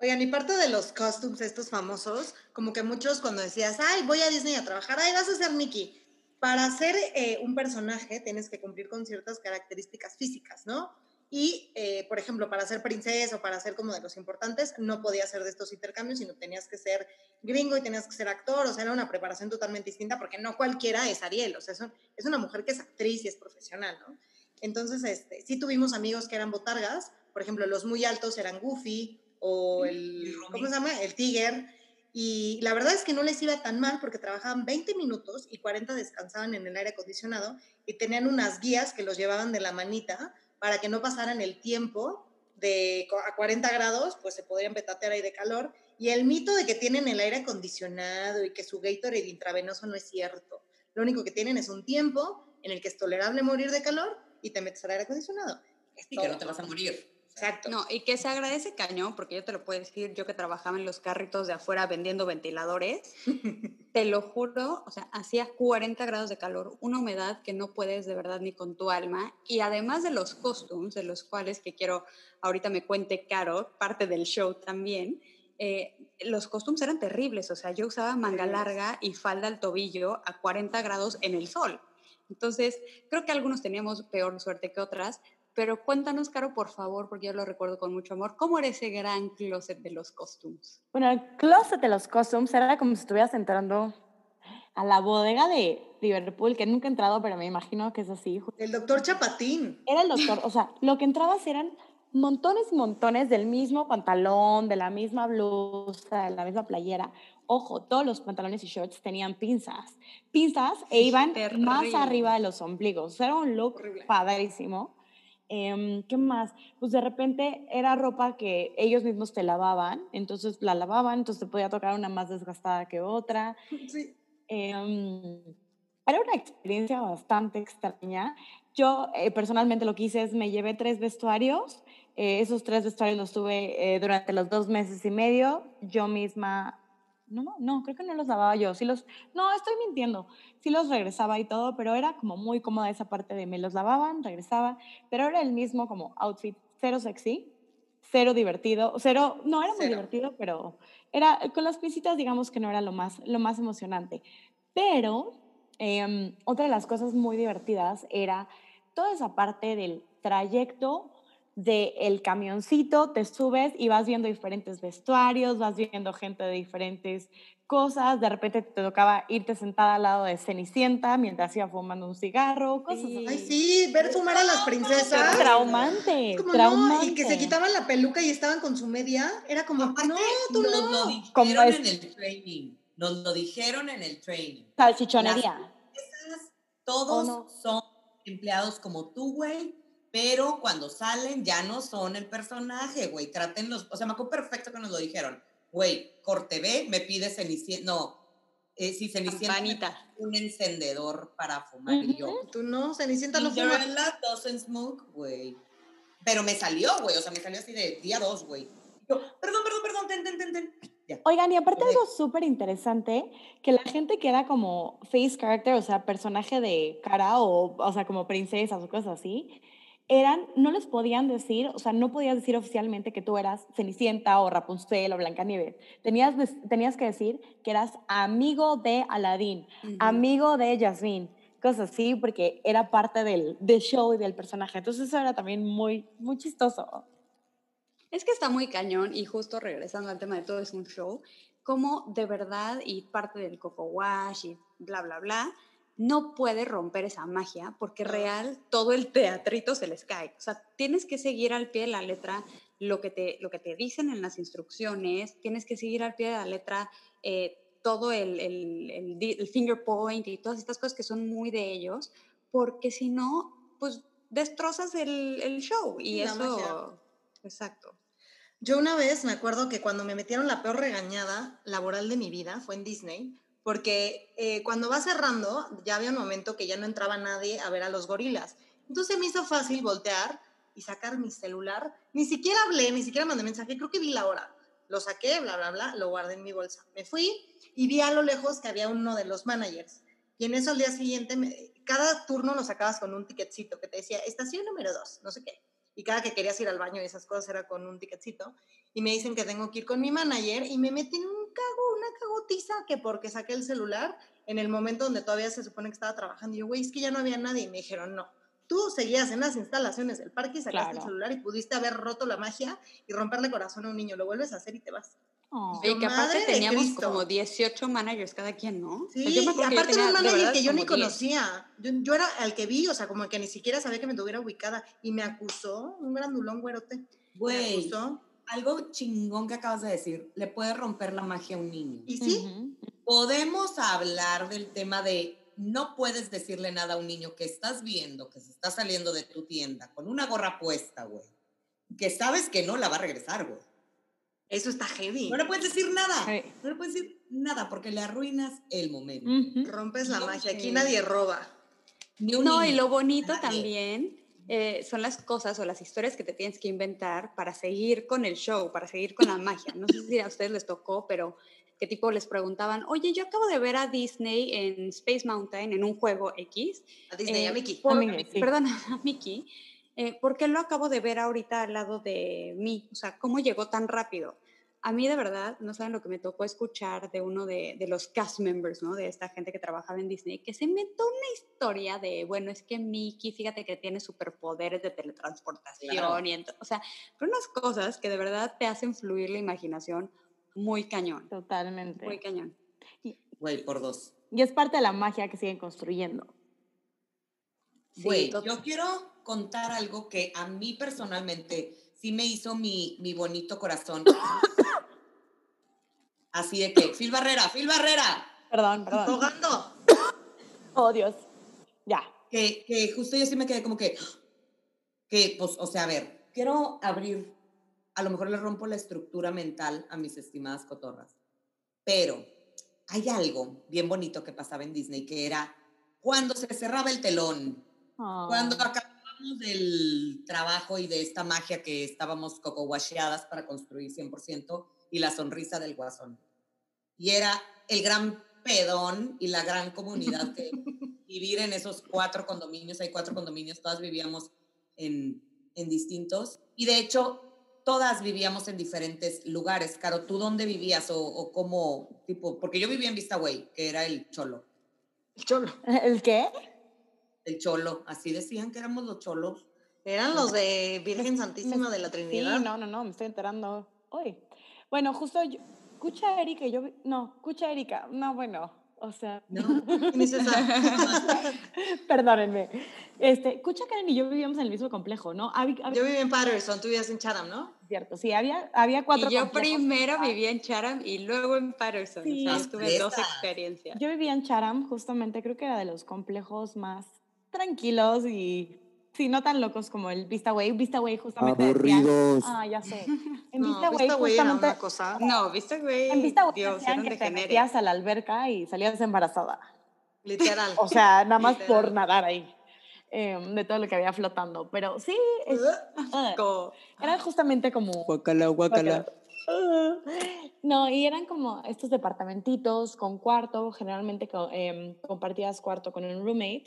Speaker 1: Oigan, y parte de los costumes estos famosos, como que muchos cuando decías, ay, voy a Disney a trabajar, ay, vas a ser Mickey. Para ser eh, un personaje tienes que cumplir con ciertas características físicas, ¿no? Y, eh, por ejemplo, para ser princesa o para ser como de los importantes, no podías ser de estos intercambios, sino tenías que ser gringo y tenías que ser actor, o sea, era una preparación totalmente distinta, porque no cualquiera es Ariel, o sea, es una mujer que es actriz y es profesional, ¿no? Entonces, este, sí tuvimos amigos que eran botargas, por ejemplo, los muy altos eran Goofy o el. ¿cómo se llama? El Tiger. Y la verdad es que no les iba tan mal porque trabajaban 20 minutos y 40 descansaban en el aire acondicionado y tenían unas guías que los llevaban de la manita para que no pasaran el tiempo de a 40 grados, pues se podrían petatear ahí de calor. Y el mito de que tienen el aire acondicionado y que su Gatorade intravenoso no es cierto. Lo único que tienen es un tiempo en el que es tolerable morir de calor y te metes al aire acondicionado. Es
Speaker 5: Y que no te vas a morir.
Speaker 1: Exacto.
Speaker 3: No, y que se agradece cañón, porque yo te lo puedo decir, yo que trabajaba en los carritos de afuera vendiendo ventiladores, te lo juro, o sea, hacía 40 grados de calor, una humedad que no puedes de verdad ni con tu alma, y además de los costumes, de los cuales que quiero, ahorita me cuente Caro, parte del show también, eh, los costumes eran terribles, o sea, yo usaba manga larga y falda al tobillo a 40 grados en el sol. Entonces, creo que algunos teníamos peor suerte que otras, pero cuéntanos, Caro, por favor, porque yo lo recuerdo con mucho amor, ¿cómo era ese gran closet de los costumes?
Speaker 4: Bueno, el closet de los costumes era como si estuvieras entrando a la bodega de Liverpool, que nunca he entrado, pero me imagino que es así.
Speaker 1: El doctor Chapatín.
Speaker 4: Era el doctor, o sea, lo que entrabas eran montones y montones del mismo pantalón, de la misma blusa, de la misma playera. Ojo, todos los pantalones y shorts tenían pinzas. Pinzas e iban más
Speaker 3: terrible.
Speaker 4: arriba de los ombligos. O sea, era un look
Speaker 3: Horrible.
Speaker 4: padrísimo. Em, ¿Qué más? Pues de repente era ropa que ellos mismos te lavaban, entonces la lavaban, entonces te podía tocar una más desgastada que otra.
Speaker 1: Sí.
Speaker 4: Em, era una experiencia bastante extraña. Yo eh, personalmente lo que hice es me llevé tres vestuarios. eh, esos tres vestuarios los tuve eh, durante los dos meses y medio. Yo misma, no, no, creo que no los lavaba yo. Sí los, no, estoy mintiendo. Sí los regresaba y todo, pero era como muy cómoda esa parte de me los lavaban, regresaba, pero era el mismo como outfit, cero sexy, cero divertido, cero, no era muy
Speaker 1: Cero.
Speaker 4: divertido, pero era con las pincitas digamos que no era lo más, lo más emocionante. Pero em, otra de las cosas muy divertidas era toda esa parte del trayecto del camioncito, te subes y vas viendo diferentes vestuarios, vas viendo gente de diferentes cosas, de repente te tocaba irte sentada al lado de Cenicienta mientras iba fumando un cigarro, cosas
Speaker 3: Sí.
Speaker 4: así.
Speaker 1: Ay, sí, ver fumar a las princesas.
Speaker 4: Traumante,
Speaker 1: Como
Speaker 4: traumante.
Speaker 1: no, y que se quitaban la peluca y estaban con su media, era como,
Speaker 5: Aparte,
Speaker 1: no, tú
Speaker 5: nos
Speaker 1: no.
Speaker 5: lo
Speaker 4: Como
Speaker 5: dijeron
Speaker 4: es-
Speaker 5: en el training. Nos lo dijeron en el training.
Speaker 4: Salchichonería.
Speaker 5: Esas, todos
Speaker 4: no?
Speaker 5: son empleados como tú, güey, pero cuando salen ya no son el personaje, güey. Trátenlos, o sea, me acuerdo perfecto que nos lo dijeron. Güey, corte B, me pide Cenicienta, no, eh, si Cenicienta un encendedor para fumar y yo.
Speaker 1: Tú no, Cenicienta no fuma.
Speaker 5: Doesn't smoke, güey. Pero me salió, güey, o sea, me salió así de día dos, güey. Yo, perdón, perdón, perdón, ten, ten, ten, ten. Ya.
Speaker 4: Oigan, y aparte algo súper interesante, que la gente que era como face character, o sea, personaje de cara o, o sea, como princesas o cosas así, eran, no les podían decir, o sea, no podías decir oficialmente que tú eras Cenicienta o Rapunzel o Blancanieves. Tenías, tenías que decir que eras amigo de Aladdin,
Speaker 3: Ujú.
Speaker 4: amigo de Jasmine, cosas así, porque era parte del, del show y del personaje. Entonces eso era también muy, muy chistoso.
Speaker 3: Es que está muy cañón y justo regresando al tema de todo es un show, como de verdad y parte del coco wash y bla, bla, bla, no puede romper esa magia porque real todo el teatrito se les cae. O sea, tienes que seguir al pie de la letra lo que te, lo que te dicen en las instrucciones, tienes que seguir al pie de la letra eh, todo el, el, el di- el finger point y todas estas cosas que son muy de ellos, porque si no, pues destrozas el, el show y
Speaker 1: la
Speaker 3: eso...
Speaker 1: magia.
Speaker 3: Exacto.
Speaker 1: Yo una vez me acuerdo que cuando me metieron la peor regañada laboral de mi vida fue en Disney, porque eh, cuando va cerrando ya había un momento que ya no entraba nadie a ver a los gorilas. Entonces me hizo fácil voltear y sacar mi celular. Ni siquiera hablé, ni siquiera mandé mensaje, creo que vi la hora. Lo saqué, bla, bla, bla, lo guardé en mi bolsa. Me fui y vi a lo lejos que había uno de los managers. Y en eso al día siguiente, cada turno lo sacabas con un ticketcito que te decía, estación número dos, no sé qué y cada que querías ir al baño y esas cosas era con un ticketcito, y me dicen que tengo que ir con mi manager, y me meten cago, una cagotiza, que porque saqué el celular en el momento donde todavía se supone que estaba trabajando, y yo, güey, es que ya no había nadie, y me dijeron, no, tú seguías en las instalaciones del parque y sacaste el
Speaker 4: Claro.
Speaker 1: celular y pudiste haber roto la magia y romperle corazón a un niño, lo vuelves a hacer y te vas.
Speaker 4: Oh.
Speaker 3: Oye, que aparte teníamos como 18 managers cada quien, ¿no?
Speaker 1: Sí,
Speaker 3: me
Speaker 1: y aparte era un manager que yo ni
Speaker 3: como 10.
Speaker 1: conocía. Yo, yo era al que vi, o sea, como que ni siquiera sabía que me tuviera ubicada. Y me acusó, un grandulón güerote. Me
Speaker 5: Güey,
Speaker 1: acusó.
Speaker 5: Algo chingón que acabas de decir, le puede romper la magia a un niño.
Speaker 1: Y sí.
Speaker 5: Podemos hablar del tema de no puedes decirle nada a un niño que estás viendo, que se está saliendo de tu tienda con una gorra puesta, güey. que sabes que no la va a regresar, güey.
Speaker 1: Eso está heavy.
Speaker 5: No le puedes decir nada.
Speaker 4: Sí.
Speaker 5: No le puedes decir nada porque le arruinas el momento.
Speaker 1: Rompes la
Speaker 5: No,
Speaker 1: magia. Aquí nadie roba.
Speaker 5: Ni un
Speaker 3: No, y
Speaker 5: niño,
Speaker 3: lo bonito
Speaker 5: nadie.
Speaker 3: también eh, son las cosas o las historias que te tienes que inventar para seguir con el show, para seguir con la magia. No sé si a ustedes les tocó, pero que tipo les preguntaban, oye, yo acabo de ver a Disney en Space Mountain en un juego X.
Speaker 1: A Disney,
Speaker 3: eh,
Speaker 1: a Mickey.
Speaker 3: por-
Speaker 4: A Mickey, sí.
Speaker 3: Perdón, a Mickey. eh, ¿Por qué lo acabo de ver ahorita al lado de mí? O sea, ¿cómo llegó tan rápido? A mí de verdad, no saben lo que me tocó escuchar de uno de, de los cast members, ¿no? De esta gente que trabajaba en Disney, que se inventó una historia de, bueno, es que Mickey, fíjate que tiene superpoderes de teletransportación
Speaker 5: Claro.
Speaker 3: y o sea, pero unas cosas que de verdad te hacen fluir la imaginación muy cañón,
Speaker 4: Totalmente.
Speaker 3: muy cañón.
Speaker 5: Güey, por dos.
Speaker 4: Y es parte de la magia que siguen construyendo.
Speaker 5: Güey, yo quiero contar algo que a mí personalmente sí me hizo mi, mi bonito corazón. Así de que, Phil Barrera, Phil Barrera,
Speaker 4: Perdón, perdón.
Speaker 1: Jugando.
Speaker 4: Oh, Dios. Ya.
Speaker 5: que, que justo yo sí me quedé como que, que, pues, o sea, a ver, quiero abrir, a lo mejor le rompo la estructura mental a mis estimadas cotorras, pero hay algo bien bonito que pasaba en Disney, que era cuando se cerraba el telón, Cuando
Speaker 4: Ah.
Speaker 5: Del trabajo y de esta magia que estábamos coco washeadas para construir 100% y la sonrisa del guasón. Y era el gran pedón y la gran comunidad que vivir en esos cuatro condominios, hay cuatro condominios, todas vivíamos en, en distintos. Y de hecho, todas vivíamos en diferentes lugares. Caro, ¿tú dónde vivías o, o cómo, tipo? Porque yo vivía en Vista Way, que era el cholo.
Speaker 1: El cholo.
Speaker 4: ¿El qué?
Speaker 5: El cholo, así decían que éramos los cholos.
Speaker 1: Eran los de Virgen Santísima de la Trinidad.
Speaker 4: Sí, no, no, no, me estoy enterando hoy. Bueno, justo yo, escucha Erika, yo, vi- no, escucha Erika, no, bueno, o sea,
Speaker 5: ¿no?
Speaker 1: ¿Quién es esa?
Speaker 4: perdónenme. Este, escucha Karen y yo vivíamos en el mismo complejo, ¿no?
Speaker 1: Yo viví en Patterson, tú vivías en Chatham, ¿no?
Speaker 4: cierto, sí, había, había cuatro
Speaker 3: y yo
Speaker 4: complejos.
Speaker 3: primero vivía en Chatham y luego en Patterson.
Speaker 4: Sí.
Speaker 3: o sea, tuve dos experiencias.
Speaker 4: Yo vivía en Chatham, justamente, creo que era de los complejos más tranquilos y, sí, no tan locos como el Vista Way. Vista Way justamente decían-
Speaker 6: Aburridos.
Speaker 4: Ah, ya sé. En
Speaker 1: No,
Speaker 4: Vista Way
Speaker 1: Vista Way era
Speaker 4: justamente...
Speaker 1: una cosa.
Speaker 3: No, ¿viste, güey?
Speaker 4: En Vista Way
Speaker 3: Dios,
Speaker 4: decían que te metías a la alberca y salías embarazada.
Speaker 1: Literal.
Speaker 4: O sea, nada más
Speaker 1: Literal.
Speaker 4: por nadar ahí. em, de todo lo que había flotando. Pero sí, es-
Speaker 3: Como-
Speaker 4: eran justamente como...
Speaker 6: Guacala, guacala.
Speaker 4: No, y eran como estos departamentitos con cuarto, generalmente em, compartías cuarto con un roommate.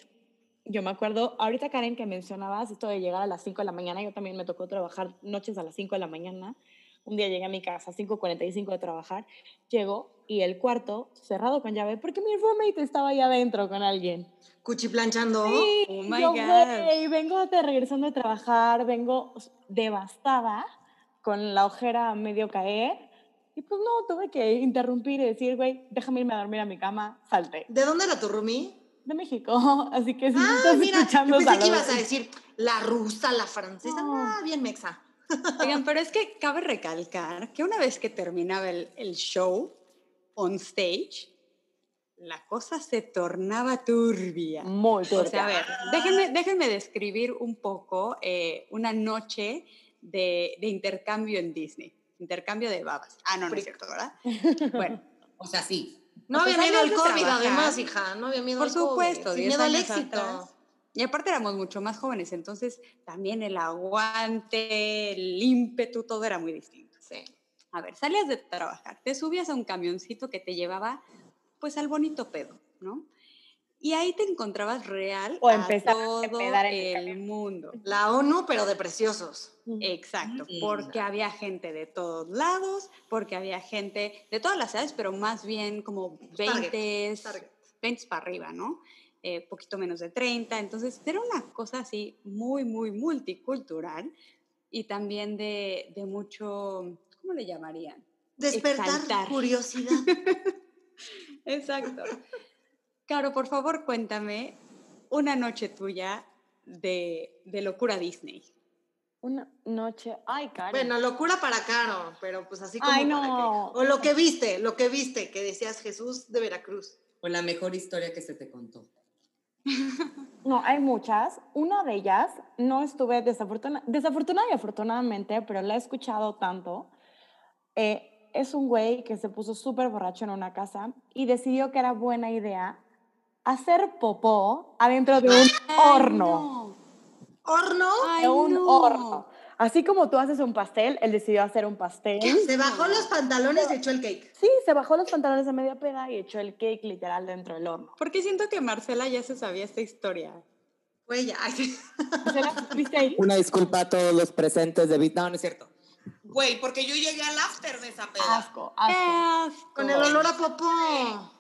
Speaker 4: Yo me acuerdo, ahorita Karen que mencionabas esto de llegar a las 5 de la mañana, yo también me tocó trabajar noches a las 5 de la mañana. Un día llegué a mi casa a 5.45 de trabajar, llego y el cuarto cerrado con llave porque mi roommate estaba ahí adentro con alguien.
Speaker 1: Cuchiplanchando.
Speaker 4: Sí,
Speaker 3: Oh
Speaker 4: y
Speaker 3: my
Speaker 4: yo,
Speaker 3: God.
Speaker 4: güey, vengo de regresando de trabajar, vengo devastada, con la ojera a medio caer. Y pues no, tuve que interrumpir y decir, güey, déjame irme a dormir a mi cama, salte.
Speaker 1: ¿De dónde era tu roomie?
Speaker 4: De México, así que si
Speaker 1: Ah,
Speaker 4: estás
Speaker 1: mira,
Speaker 4: escuchando,
Speaker 1: pensé que
Speaker 4: saludos.
Speaker 1: ibas a decir la rusa, la francesa.
Speaker 4: No.
Speaker 1: Ah, bien mexa.
Speaker 3: Oigan, pero es que cabe recalcar que una vez que terminaba el, el show on stage, la cosa se tornaba turbia.
Speaker 4: Muy
Speaker 3: O sea, a
Speaker 4: turbia.
Speaker 3: ver, déjenme, déjenme describir un poco eh, una noche de, de intercambio en Disney. Intercambio de babas. Ah, no, no es cierto, ¿verdad? Bueno,
Speaker 5: O sea, sí.
Speaker 1: No había miedo al COVID,
Speaker 3: trabajar.
Speaker 1: además, hija. No había miedo
Speaker 3: por
Speaker 1: al COVID.
Speaker 3: supuesto,
Speaker 1: Sin
Speaker 3: 10
Speaker 1: miedo al éxito.
Speaker 3: atrás. Y aparte éramos mucho más jóvenes, entonces también el aguante, el ímpetu, todo era muy distinto.
Speaker 1: Sí.
Speaker 3: A ver, salías de trabajar, te subías a un camioncito que te llevaba pues al bonito pedo, ¿no? Y ahí te encontrabas real
Speaker 4: O
Speaker 3: a
Speaker 4: a
Speaker 3: todo
Speaker 4: en el
Speaker 3: el mundo.
Speaker 1: La ONU, pero de preciosos.
Speaker 3: Exacto,
Speaker 5: Mm.
Speaker 3: porque había gente de todos lados, porque había gente de todas las edades, pero más bien como 20,
Speaker 1: Target.
Speaker 3: 20 para arriba, ¿no? Eh, poquito menos de 30. Entonces, era una cosa así muy, muy multicultural y también de, de mucho, ¿cómo le llamarían?
Speaker 1: Despertar
Speaker 3: Exaltar.
Speaker 1: curiosidad.
Speaker 3: Exacto. Caro, por favor, cuéntame una noche tuya de, de locura Disney.
Speaker 4: Una noche, ay, Karen.
Speaker 1: Bueno, locura para Caro, pero pues así como
Speaker 4: Ay,
Speaker 1: para
Speaker 4: no.
Speaker 1: que- O lo que viste, lo que viste, que decías Jesús de Veracruz.
Speaker 5: Fue la mejor historia que se te contó.
Speaker 4: No, hay muchas. Una de ellas, no estuve desafortuna desafortunada y afortunadamente, pero la he escuchado tanto. Eh, es un güey que se puso súper borracho en una casa y decidió que era buena idea hacer popó adentro de un
Speaker 3: Ay,
Speaker 4: horno.
Speaker 3: no.
Speaker 1: ¿Horno?
Speaker 3: Ay,
Speaker 4: De un
Speaker 3: no.
Speaker 4: horno. Así como tú haces un pastel, él decidió hacer un pastel.
Speaker 1: Se bajó los pantalones y echó el cake.
Speaker 4: Sí, se bajó los pantalones a media peda y echó el cake literal dentro del horno.
Speaker 3: Porque siento que Marcela ya se sabía esta historia.
Speaker 1: Fue ella. Ay, sí.
Speaker 4: ¿Marcela, ¿Viste ahí?
Speaker 5: Una disculpa a todos los presentes de Bit. No, no es cierto.
Speaker 7: Güey, porque yo llegué al after de esa peda.
Speaker 4: Asco,
Speaker 3: ¡Qué
Speaker 4: asco.
Speaker 3: asco!
Speaker 1: Con el olor a popó.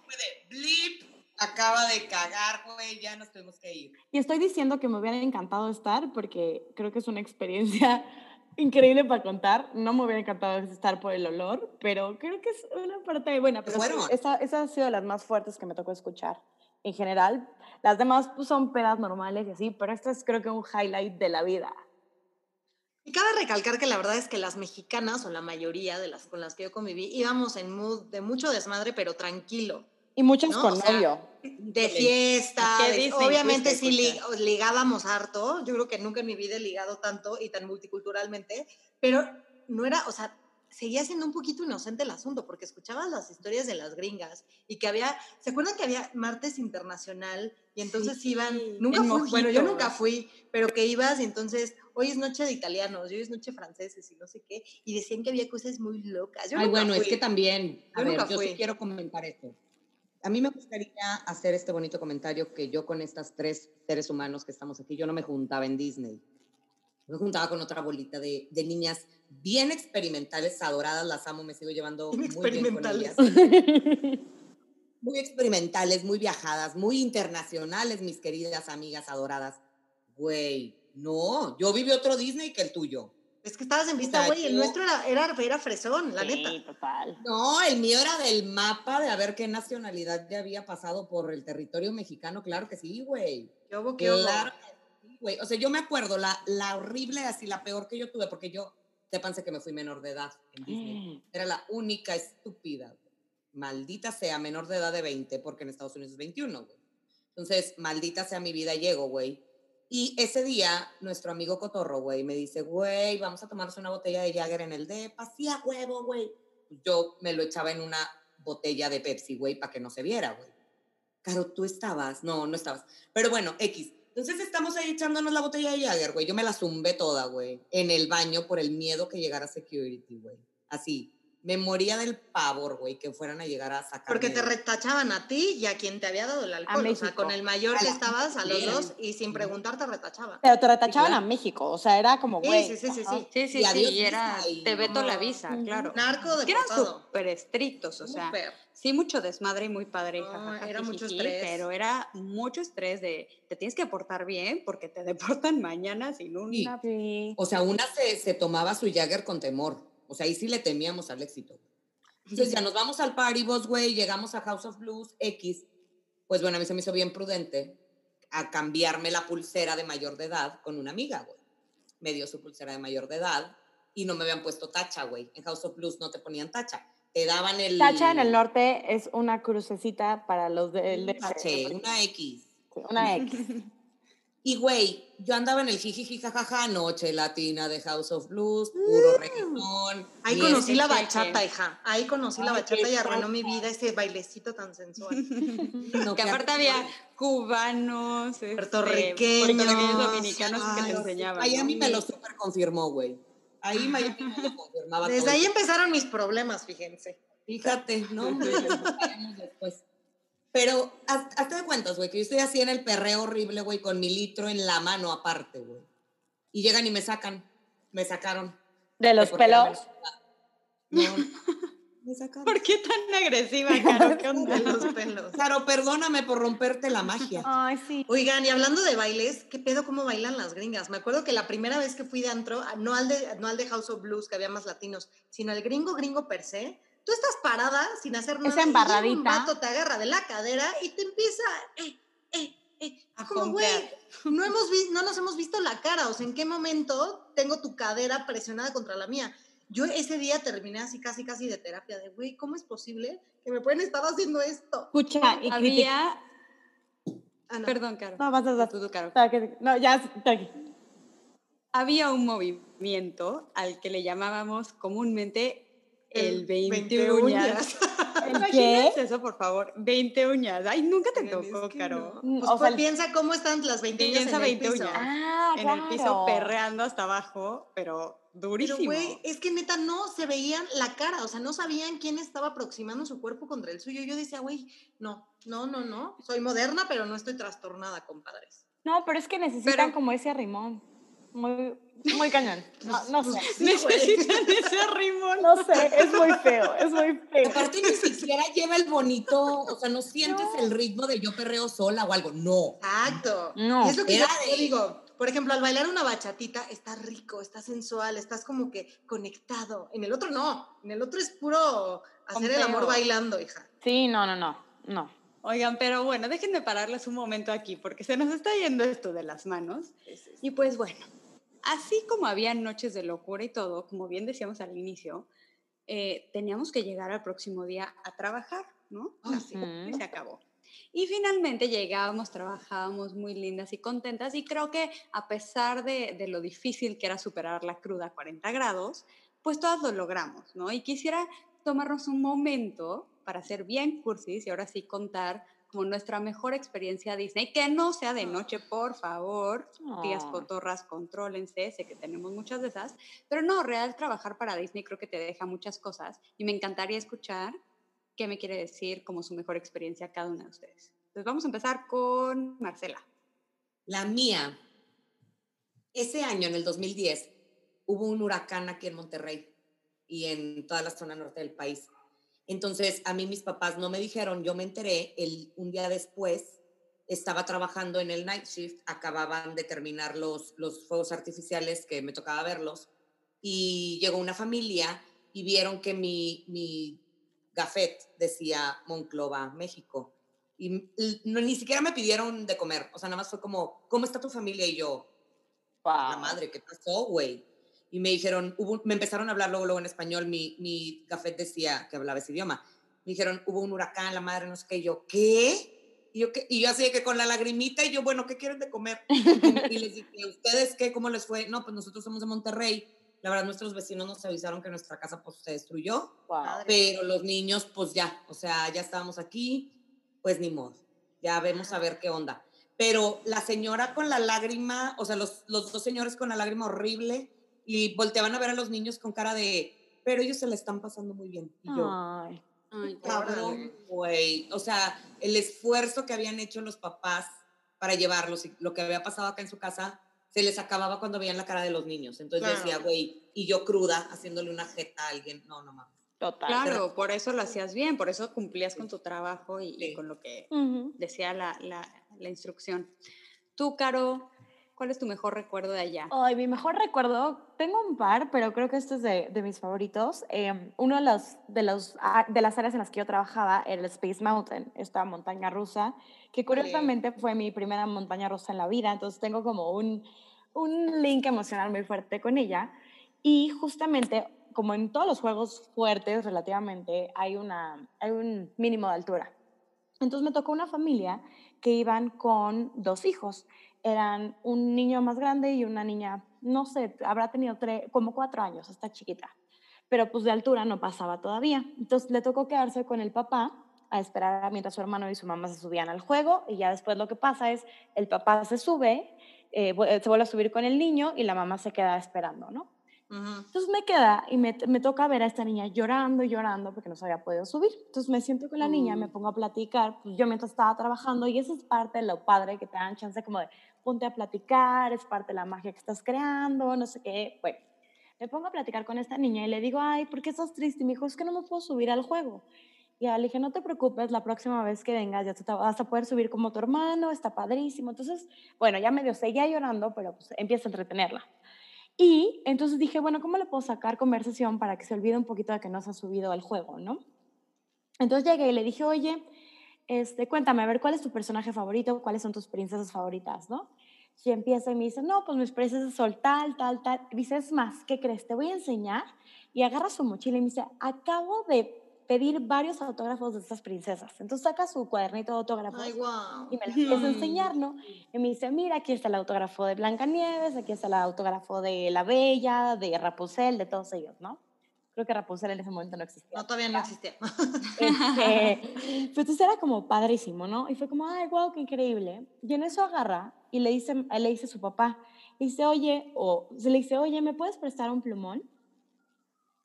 Speaker 7: Fue de blip, acaba de cagar, güey, ya nos tuvimos que ir.
Speaker 4: Y estoy diciendo que me hubiera encantado estar porque creo que es una experiencia increíble para contar. No me hubiera encantado estar por el olor, pero creo que es una parte buena. Pero
Speaker 7: fueron?
Speaker 4: esa, esa ha sido de las más fuertes que me tocó escuchar. En general, las demás pues, son pedas normales y así, pero esta es creo que un highlight de la vida.
Speaker 1: Y cabe recalcar que la verdad es que las mexicanas, o la mayoría de las con las que yo conviví, íbamos en mood de mucho desmadre, pero tranquilo.
Speaker 4: Y muchos
Speaker 1: No,
Speaker 4: con
Speaker 1: o sea,
Speaker 4: novio.
Speaker 1: De fiesta.
Speaker 3: ¿A qué
Speaker 1: de- obviamente sí ligábamos harto. Yo creo que nunca en mi vida he ligado tanto y tan multiculturalmente, pero no era, o sea, seguía siendo un poquito inocente el asunto, porque escuchabas las historias de las gringas y que había, ¿se acuerdan que había martes internacional? Y entonces iban, nunca
Speaker 3: en
Speaker 1: fui, bueno, yo nunca fui, pero que ibas y entonces, hoy es noche de italianos, hoy es noche de franceses y no sé qué, y decían que había cosas muy locas. Yo
Speaker 5: Ay, bueno, es
Speaker 1: fui.
Speaker 5: que también, a
Speaker 1: Yo
Speaker 5: ver,
Speaker 1: nunca
Speaker 5: yo sí
Speaker 1: fui.
Speaker 5: quiero comentar esto. A mí me gustaría hacer este bonito comentario que yo con estas tres seres humanos que estamos aquí, yo no me juntaba en Disney. Me juntaba con otra bolita de, de niñas bien experimentales, adoradas, las amo, me sigo llevando
Speaker 1: Bien
Speaker 5: muy bien con ellas. Muy experimentales, muy viajadas, muy internacionales, mis queridas amigas adoradas. Güey, no, yo viví otro Disney que el tuyo.
Speaker 1: Es que estabas en vista,
Speaker 5: sea,
Speaker 1: güey, el nuestro era, era, era fresón, la neta.
Speaker 4: Sí, total.
Speaker 5: No, el mío era del mapa de a ver qué nacionalidad ya había pasado por el territorio mexicano. Claro que sí, güey.
Speaker 1: ¿Qué hubo, qué hubo?
Speaker 5: Claro que sí, güey. O sea, yo me acuerdo la, la horrible, así la peor que yo tuve, porque yo, sépanse que me fui menor de edad en Disney. Era la única estúpida. güey. Maldita sea, menor de edad de 20, porque en Estados Unidos es 21, güey. Entonces, maldita sea mi vida, llego, güey. Y ese día, nuestro amigo Cotorro, güey, me dice, güey, vamos a tomarnos una botella de Jagger en el DEPA. Sí, huevo, güey. Yo me lo echaba en una botella de Pepsi, güey, para que no se viera, güey. Caro, tú estabas. No, no estabas. Pero bueno, X. Entonces estamos ahí echándonos la botella de Jagger, güey. Yo me la zumbé toda, güey, en el baño por el miedo que llegara security, güey. Así. Me moría del pavor, güey, que fueran a llegar a sacar.
Speaker 1: Porque te retachaban a ti y a quien te había dado el alcohol. o sea, con el mayor
Speaker 5: A
Speaker 1: que estabas, a los
Speaker 5: Bien.
Speaker 1: dos, y sin preguntar te retachaban.
Speaker 4: Pero te retachaban
Speaker 5: claro.
Speaker 4: a México, o sea, era como,
Speaker 1: Sí,
Speaker 4: güey.
Speaker 1: sí, sí, sí,
Speaker 4: ajá.
Speaker 1: sí.
Speaker 3: Sí, sí,
Speaker 7: Y
Speaker 3: sí, era,
Speaker 7: y
Speaker 3: te veto la visa, claro.
Speaker 1: Narco
Speaker 3: Que eran súper estrictos, o sea,
Speaker 1: Súper.
Speaker 3: sí mucho desmadre y muy padre,
Speaker 1: No,
Speaker 3: jajaja,
Speaker 1: era mucho
Speaker 3: jijiji,
Speaker 1: estrés.
Speaker 3: pero era mucho estrés de te tienes que portar bien porque te deportan mañana sin una...
Speaker 4: Sí.
Speaker 5: O sea, una se, se tomaba su Jagger con temor. O sea, ahí sí le temíamos al éxito. Entonces ya nos vamos al party, vos, güey, llegamos a House of Blues X. Pues bueno, a mí se me hizo bien prudente a cambiarme la pulsera de mayor de edad con una amiga, güey. Me dio su pulsera de mayor de edad y no me habían puesto tacha, güey. En House of Blues no te ponían tacha. Te daban el...
Speaker 4: Tacha en el norte es una crucecita para los del
Speaker 5: un tache, una X.
Speaker 4: Una X.
Speaker 5: Y güey, yo andaba en el jijiji jajaja noche latina de House of Blues, puro reggaetón.
Speaker 1: Ahí conocí la bachata, hija. Ahí conocí la
Speaker 5: Ay,
Speaker 1: bachata y arruinó mi vida ese bailecito tan sensual.
Speaker 5: No,
Speaker 3: que aparte había cubanos, este,
Speaker 1: Puertorriqueños.
Speaker 3: dominicanos que te
Speaker 5: Ay,
Speaker 3: enseñaban.
Speaker 5: Miami
Speaker 3: ¿no?
Speaker 5: me lo super confirmó, güey. Ahí Miami me lo confirmaba
Speaker 1: Desde
Speaker 5: todo.
Speaker 1: ahí empezaron mis problemas, fíjense.
Speaker 5: Fíjate, ¿no? después. Pero haz- hazte de cuentas, güey, que yo estoy así en el perreo horrible, güey, con mi litro en la mano aparte, güey. Y llegan y me sacan. Me sacaron.
Speaker 4: De los pelos.
Speaker 5: No, me sacaron.
Speaker 3: ¿Por qué tan agresiva, Caro? ¿Qué onda?
Speaker 1: De los pelos.
Speaker 5: Claro, perdóname por romperte la magia.
Speaker 4: Ay, sí.
Speaker 1: Oigan, y hablando de bailes, ¿qué pedo cómo bailan las gringas? Me acuerdo que la primera vez que fui de antro, no al de, no al de House of Blues, que había más latinos, sino al gringo gringo per se, tú estás parada sin hacer nada. y llega Un
Speaker 4: embarradita.
Speaker 1: vato te agarra de la cadera y te empieza, eh, eh, eh.
Speaker 3: A
Speaker 1: Como, güey, no, hemos no nos hemos visto la cara, o sea, ¿en qué momento tengo tu cadera presionada contra la mía? Yo ese día terminé así casi casi de terapia de, güey, ¿cómo es posible que me pueden estar haciendo esto?
Speaker 4: Escucha, y
Speaker 3: Había,
Speaker 1: Ah, no.
Speaker 3: Perdón, Caro.
Speaker 4: No, vas a dar.
Speaker 3: Tú, tú, Caro.
Speaker 4: No, ya, tranqui.
Speaker 3: Había un movimiento al que le llamábamos comúnmente el 20,
Speaker 1: 20
Speaker 3: uñas.
Speaker 4: ¿El
Speaker 3: Imagínense
Speaker 4: qué?
Speaker 3: eso, por favor. 20 uñas. Ay, nunca te
Speaker 1: es
Speaker 3: tocó,
Speaker 1: que
Speaker 3: Caro.
Speaker 1: no.
Speaker 4: Mm,
Speaker 1: Pues,
Speaker 4: o
Speaker 1: pues
Speaker 4: sea,
Speaker 1: piensa cómo están las 20 uñas
Speaker 3: Piensa
Speaker 1: en
Speaker 3: 20
Speaker 1: el piso.
Speaker 3: uñas.
Speaker 4: Ah,
Speaker 3: en el piso perreando hasta abajo, pero
Speaker 1: Pero,
Speaker 3: durísimo.
Speaker 1: güey, es que neta no se veían la cara, o sea, no sabían quién estaba aproximando su cuerpo contra el suyo. Yo decía, güey, no, no, no, no. Soy moderna, pero no estoy trastornada, compadres.
Speaker 4: No, pero es que necesitan
Speaker 3: Pero-
Speaker 4: como ese arrimón. Muy, muy cañón. No, no sé.
Speaker 3: Necesitan ese rimón.
Speaker 4: No sé, es muy feo, es muy feo.
Speaker 5: Aparte ni siquiera lleva el bonito, o sea, no sientes
Speaker 4: No.
Speaker 5: el ritmo de yo perreo sola o algo, no.
Speaker 1: Exacto.
Speaker 4: No,
Speaker 1: Y es lo que yo,
Speaker 5: de-
Speaker 1: digo. Por ejemplo, al bailar una bachatita, está rico, está sensual, estás como que conectado. En el otro no. En el otro es puro hacer el amor bailando, hija.
Speaker 4: Sí, no, no, no, no.
Speaker 3: Oigan, pero bueno, déjenme pararles un momento aquí porque se nos está yendo esto de las manos. Y pues bueno, así como había noches de locura y todo, como bien decíamos al inicio, eh, teníamos que llegar al próximo día a trabajar, ¿no? Así, y se acabó. Y finalmente llegábamos, trabajábamos muy lindas y contentas y creo que a pesar de, de lo difícil que era superar la cruda a 40 grados, pues todas lo logramos, ¿no? Y quisiera tomarnos un momento para ser bien cursis y ahora sí contar como nuestra mejor experiencia Disney, que no sea de noche, por favor. Tías
Speaker 4: Ay.
Speaker 3: cotorras, contrólense, sé que tenemos muchas de esas, pero no, real trabajar para Disney creo que te deja muchas cosas y me encantaría escuchar qué me quiere decir como su mejor experiencia cada una de ustedes. Entonces vamos a empezar con Marcela.
Speaker 5: La mía, ese año, en el 2010, hubo un huracán aquí en Monterrey y en toda la zona norte del país. Entonces, a mí mis papás no me dijeron, yo me enteré el, un día después, estaba trabajando en el night shift, acababan de terminar los, los fuegos artificiales que me tocaba verlos, y llegó una familia y vieron que mi, mi gafet decía Monclova, México. Y no, ni siquiera me pidieron de comer, o sea, nada más fue como, ¿cómo está tu familia? Y yo, la madre, ¿qué pasó, güey? Y me dijeron, hubo, me empezaron a hablar luego, luego en español, mi, mi gafet decía que hablaba ese idioma. Me dijeron, hubo un huracán, la madre, no sé qué, y yo, ¿qué? Y yo, ¿qué? y yo así de que con la lagrimita, y yo, bueno, ¿qué quieren de comer? y les dije, ¿ustedes qué? ¿Cómo les fue? No, pues nosotros somos de Monterrey. La verdad, nuestros vecinos nos avisaron que nuestra casa pues se destruyó,
Speaker 4: Wow.
Speaker 5: pero los niños, pues ya, o sea, ya estábamos aquí, pues ni modo, ya vemos a ver qué onda. Pero la señora con la lágrima, o sea, los, los dos señores con la lágrima horrible, y volteaban a ver a los niños con cara de, pero ellos se la están pasando muy bien. Y yo,
Speaker 4: Ay.
Speaker 3: Ay,
Speaker 5: cabrón, güey. O sea, el esfuerzo que habían hecho los papás para llevarlos y lo que había pasado acá en su casa, se les acababa cuando veían la cara de los niños. Entonces
Speaker 1: Claro.
Speaker 5: decía, güey, y yo cruda, haciéndole una jeta a alguien, no, no mames.
Speaker 4: Total.
Speaker 3: Claro, por eso lo hacías bien, por eso cumplías con tu trabajo y, y
Speaker 5: Sí.
Speaker 3: con lo que
Speaker 4: Ujú.
Speaker 3: decía la, la- la instrucción. Tú, Caro, ¿cuál es tu mejor recuerdo de allá?
Speaker 4: Ay, mi mejor recuerdo, tengo un par, pero creo que este es de, de mis favoritos. Eh, uno de, los, de, los, ah, de las áreas en las que yo trabajaba era el Space Mountain, esta montaña rusa, que curiosamente fue mi primera montaña rusa en la vida, entonces tengo como un, un link emocional muy fuerte con ella. Y justamente, como en todos los juegos fuertes relativamente, hay, una, hay un mínimo de altura. Entonces me tocó una familia que iban con dos hijos. Eran un niño más grande y una niña, no sé, habrá tenido tres, como cuatro años, está chiquita. Pero pues de altura no pasaba todavía. Entonces le tocó quedarse con el papá a esperar mientras su hermano y su mamá se subían al juego y ya después lo que pasa es el papá se sube, eh, se vuelve a subir con el niño y la mamá se queda esperando, ¿no? Entonces me queda y me, me toca ver a esta niña llorando y llorando porque no se había podido subir. Entonces me siento con la niña, me
Speaker 3: Mm.
Speaker 4: pongo a platicar, pues yo mientras estaba trabajando y eso es parte de lo padre que te dan chance como de ponte a platicar, es parte de la magia que estás creando, no sé qué. Bueno, me pongo a platicar con esta niña y le digo, ay, ¿por qué estás triste? Y me dijo, es que no me puedo subir al juego. Y le dije, no te preocupes, la próxima vez que vengas ya te vas a poder subir como tu hermano, está padrísimo. Entonces, bueno, ya medio seguía llorando, pero pues empieza a entretenerla. Y entonces dije, bueno, ¿cómo le puedo sacar conversación para que se olvide un poquito de que no se ha subido al juego, no? Entonces llegué y le dije, oye, este, cuéntame, a ver, ¿cuál es tu personaje favorito? ¿Cuáles son tus princesas favoritas, no? Y empieza y me dice, no, pues mis princesas son tal, tal, tal. Y dice, es más, ¿qué crees? Te voy a enseñar. Y agarra su mochila y me dice, acabo de pedir varios autógrafos de estas princesas. Entonces saca su cuadernito de autógrafos
Speaker 1: Ay, wow.
Speaker 4: y me lo empieza a enseñar, ¿no? Y me dice, mira, aquí está el autógrafo de Blancanieves, aquí está el autógrafo de La Bella, de Rapunzel, de todos ellos, ¿no? Creo que Rapunzel en ese momento no existía.
Speaker 1: No, todavía no existía.
Speaker 4: Este, pues entonces era como padrísimo, ¿no? Y fue como, ay, wow, qué increíble. Y en eso agarra y le dice, le dice a su papá, y dice, oye, o se le dice, oye, ¿me puedes prestar un plumón?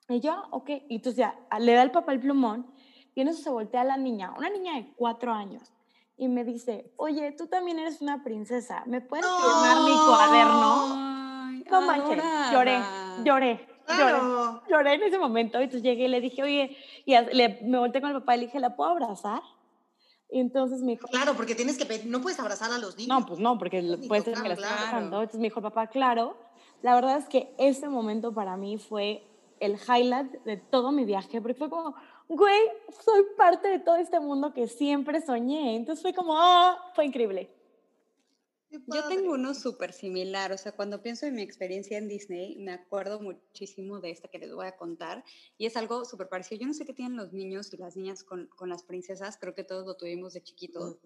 Speaker 4: Y yo, ok. Y entonces ya le da el papá el plumón y en eso se voltea a la niña, una niña de cuatro años, y me dice, oye, tú también eres una princesa, ¿me puedes firmar mi cuaderno?
Speaker 3: Ay,
Speaker 4: No manches, lloré, lloré.
Speaker 1: Claro.
Speaker 4: Lloré en ese momento. Entonces llegué y le dije, oye, y le- me volteé con el papá y le dije, ¿la puedo abrazar? Y entonces me dijo,
Speaker 1: Claro, porque tienes que no puedes abrazar a los niños.
Speaker 4: no, pues no, porque lo-
Speaker 1: Ni
Speaker 4: puede ser que me la
Speaker 1: tocarlo,
Speaker 4: esté
Speaker 3: claro.
Speaker 4: tocando. Entonces me dijo papá, claro. La verdad es que ese momento para mí fue el highlight de todo mi viaje, porque fue como, güey, soy parte de todo este mundo que siempre soñé. Entonces fue como, ah, fue increíble.
Speaker 3: Yo tengo uno súper similar, o sea, cuando pienso en mi experiencia en Disney, me acuerdo muchísimo de esta que les voy a contar, y es algo súper parecido. Yo no sé qué tienen los niños y las niñas con, con las princesas, creo que todos lo tuvimos de chiquitos.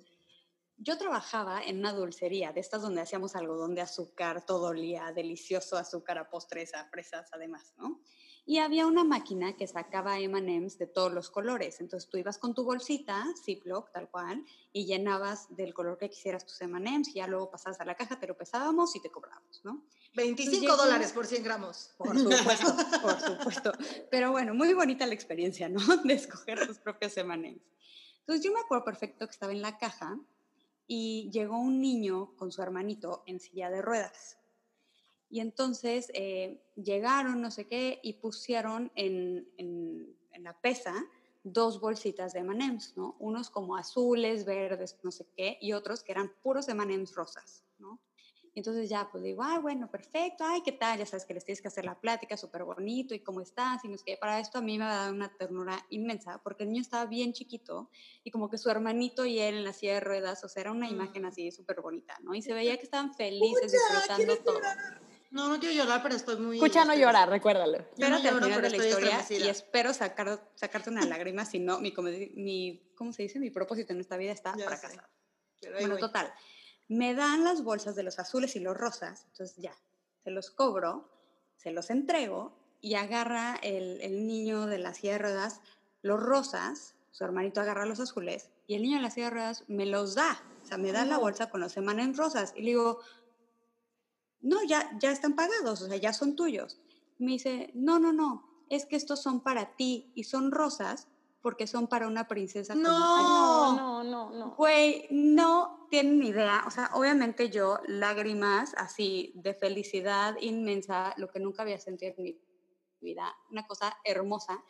Speaker 3: Yo trabajaba en una dulcería, de estas donde hacíamos algodón de azúcar, todo olía delicioso, azúcar a postres, a fresas además, ¿no? Y había una máquina que sacaba M&M's de todos los colores. Entonces tú ibas con tu bolsita, Ziploc, tal cual, y llenabas del color que quisieras tus M&M's y ya luego pasabas a la caja, te lo pesábamos y te cobrábamos, ¿no?
Speaker 1: 25
Speaker 3: Llegué-
Speaker 1: dólares por 100 gramos.
Speaker 3: Por supuesto, por supuesto. Pero bueno, muy bonita la experiencia, ¿no? De escoger tus propios M&M's. Entonces yo me acuerdo perfecto que estaba en la caja y llegó un niño con su hermanito en silla de ruedas. Y entonces eh, llegaron, no sé qué, y pusieron en, en- en la pesa dos bolsitas de M&M's, ¿no? Unos como azules, verdes, no sé qué, y otros que eran puros M&M's rosas, ¿no? Y entonces ya, pues digo, ay, bueno, perfecto, ay, ¿qué tal? Ya sabes que les tienes que hacer la plática súper bonito y cómo estás, y no sé qué. Para esto a mí me ha dado una ternura inmensa, porque el niño estaba bien chiquito y como que su hermanito y él en la silla de ruedas, o sea, era una imagen así súper bonita, ¿no? Y se veía que estaban felices, disfrutando todo.
Speaker 1: No, no quiero llorar, pero estoy muy...
Speaker 4: Escucha no llorar, recuérdalo.
Speaker 1: Yo no
Speaker 3: Espérate al
Speaker 1: lloro,
Speaker 3: final de la historia y espero sacar, sacarte una lágrima, si no, mi, mi, ¿cómo se dice? Mi propósito en esta vida está
Speaker 1: Ya
Speaker 3: fracasado. Bueno,
Speaker 1: voy.
Speaker 3: total. Me dan las bolsas de los azules y los rosas, entonces ya, se los cobro, se los entrego y agarra el, el niño de la silla de ruedas los rosas, su hermanito agarra los azules y el niño de la silla de ruedas me los da, o sea, me da la
Speaker 1: Oh.
Speaker 3: bolsa con los en rosas y le digo, no, ya, ya están pagados, o sea, ya son tuyos. Me dice, no, no, no, es que estos son para ti y son rosas porque son para una princesa como tú".
Speaker 1: No.
Speaker 4: No, no, no, no.
Speaker 3: Güey, no tienen idea. O sea, obviamente yo, lágrimas así de felicidad inmensa, lo que nunca había sentido en mi vida, una cosa hermosa.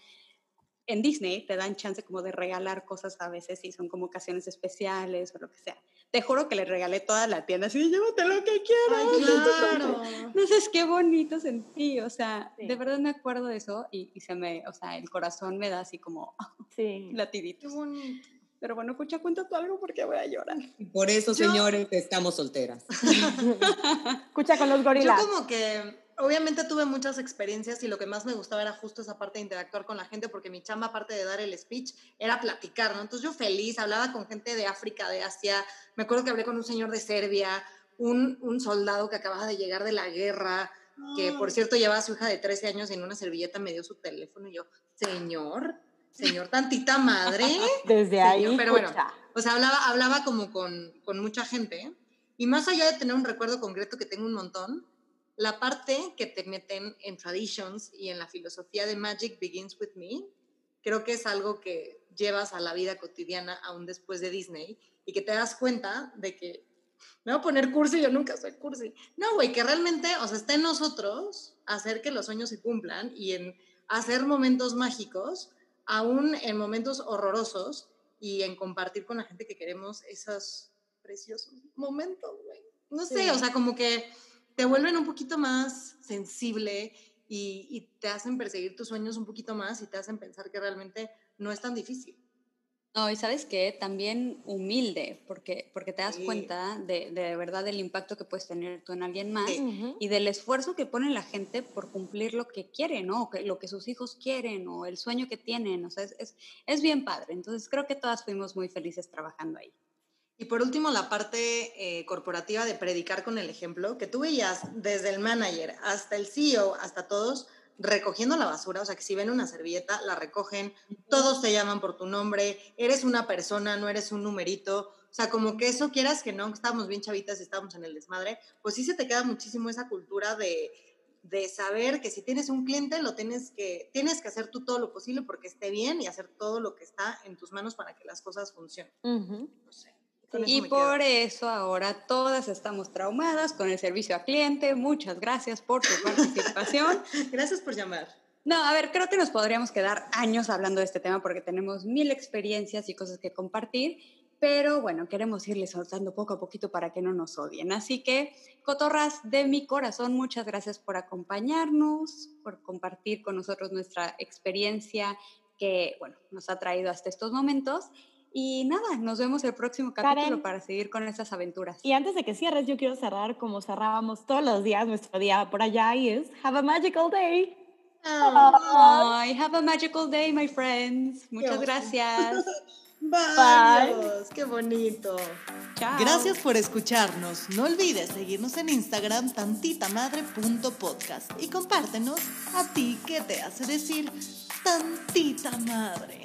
Speaker 3: En Disney te dan chance como de regalar cosas a veces y son como ocasiones especiales o lo que sea. Te juro que le regalé toda la tienda así, llévate lo que quieras.
Speaker 1: Ay, claro.
Speaker 3: No sabes qué bonito sentí, o sea,
Speaker 4: Sí.
Speaker 3: de verdad me acuerdo de eso y, y se me, o sea, el corazón me da así como
Speaker 4: Sí.
Speaker 1: Qué
Speaker 3: latiditos.
Speaker 1: bonito.
Speaker 3: Pero bueno, escucha, cuenta tú algo porque voy a llorar.
Speaker 6: Por eso,
Speaker 1: Yo-
Speaker 6: señores, estamos solteras.
Speaker 4: Escucha con los
Speaker 1: Yo
Speaker 4: gorilas.
Speaker 1: como que obviamente tuve muchas experiencias y lo que más me gustaba era justo esa parte de interactuar con la gente porque mi chamba aparte de dar el speech era platicar, ¿no? Entonces yo feliz, hablaba con gente de África, de Asia, me acuerdo que hablé con un señor de Serbia, un, un soldado que acababa de llegar de la guerra, que por cierto llevaba a su hija de 13 años y en una servilleta me dio su teléfono y yo, señor, señor tantita madre.
Speaker 4: Desde ahí,
Speaker 1: pero bueno,
Speaker 4: escucha.
Speaker 1: O sea, hablaba, hablaba como con, con mucha gente. Y más allá de tener un recuerdo concreto que tengo un montón, la parte que te meten en traditions y en la filosofía de Magic Begins With Me, creo que es algo que llevas a la vida cotidiana aún después de Disney y que te das cuenta de que me voy a poner cursi, yo nunca soy cursi. No, güey, que realmente, o sea, está en nosotros hacer que los sueños se cumplan y en hacer momentos mágicos, aún en momentos horrorosos y en compartir con la gente que queremos esos preciosos momentos, güey. No sé,
Speaker 4: Sí.
Speaker 1: o sea, como que te vuelven un poquito más sensible y, y te hacen perseguir tus sueños un poquito más y te hacen pensar que realmente no es tan difícil.
Speaker 3: No, y sabes qué, también humilde, porque, porque te das
Speaker 1: Sí.
Speaker 3: cuenta de, de verdad del impacto que puedes tener tú en alguien más
Speaker 1: Sí.
Speaker 3: Y del esfuerzo que pone la gente por cumplir lo que quieren, ¿no? O que, lo que sus hijos quieren o el sueño que tienen, o sea, es, es, es bien padre. Entonces creo que todas fuimos muy felices trabajando ahí.
Speaker 1: Y por último, la parte eh, corporativa de predicar con el ejemplo, que tú veías desde el manager hasta el CEO, hasta todos, recogiendo la basura, o sea, que si ven una servilleta, la recogen, todos te llaman por tu nombre, eres una persona, no eres un numerito, o sea, como que eso quieras que no, estábamos bien chavitas y estábamos en el desmadre, pues sí se te queda muchísimo esa cultura de, de saber que si tienes un cliente, lo tienes que, tienes que hacer tú todo lo posible porque esté bien y hacer todo lo que está en tus manos para que las cosas funcionen. No sé. Eso
Speaker 3: Y
Speaker 1: me quedo.
Speaker 3: por eso ahora todas estamos traumadas con el servicio a cliente. Muchas gracias por su participación.
Speaker 1: Gracias por llamar.
Speaker 3: No, a ver, creo que nos podríamos quedar años hablando de este tema porque tenemos mil experiencias y cosas que compartir, pero bueno, queremos irle soltando poco a poquito para que no nos odien. Así que, cotorras de mi corazón, muchas gracias por acompañarnos, por compartir con nosotros nuestra experiencia que, bueno, nos ha traído hasta estos momentos. Y nada, nos vemos el próximo capítulo
Speaker 4: Karen.
Speaker 3: para seguir con estas aventuras.
Speaker 4: Y antes de que cierres, yo quiero cerrar como cerrábamos todos los días nuestro día por allá y es Have a Magical Day.
Speaker 3: Ay, have a magical day, my friends. Muchas gracias.
Speaker 1: Bye. Dios, qué bonito.
Speaker 3: Chao.
Speaker 8: Gracias por escucharnos. No olvides seguirnos en Instagram tantitamadre.podcast y compártenos a ti qué te hace decir tantita madre.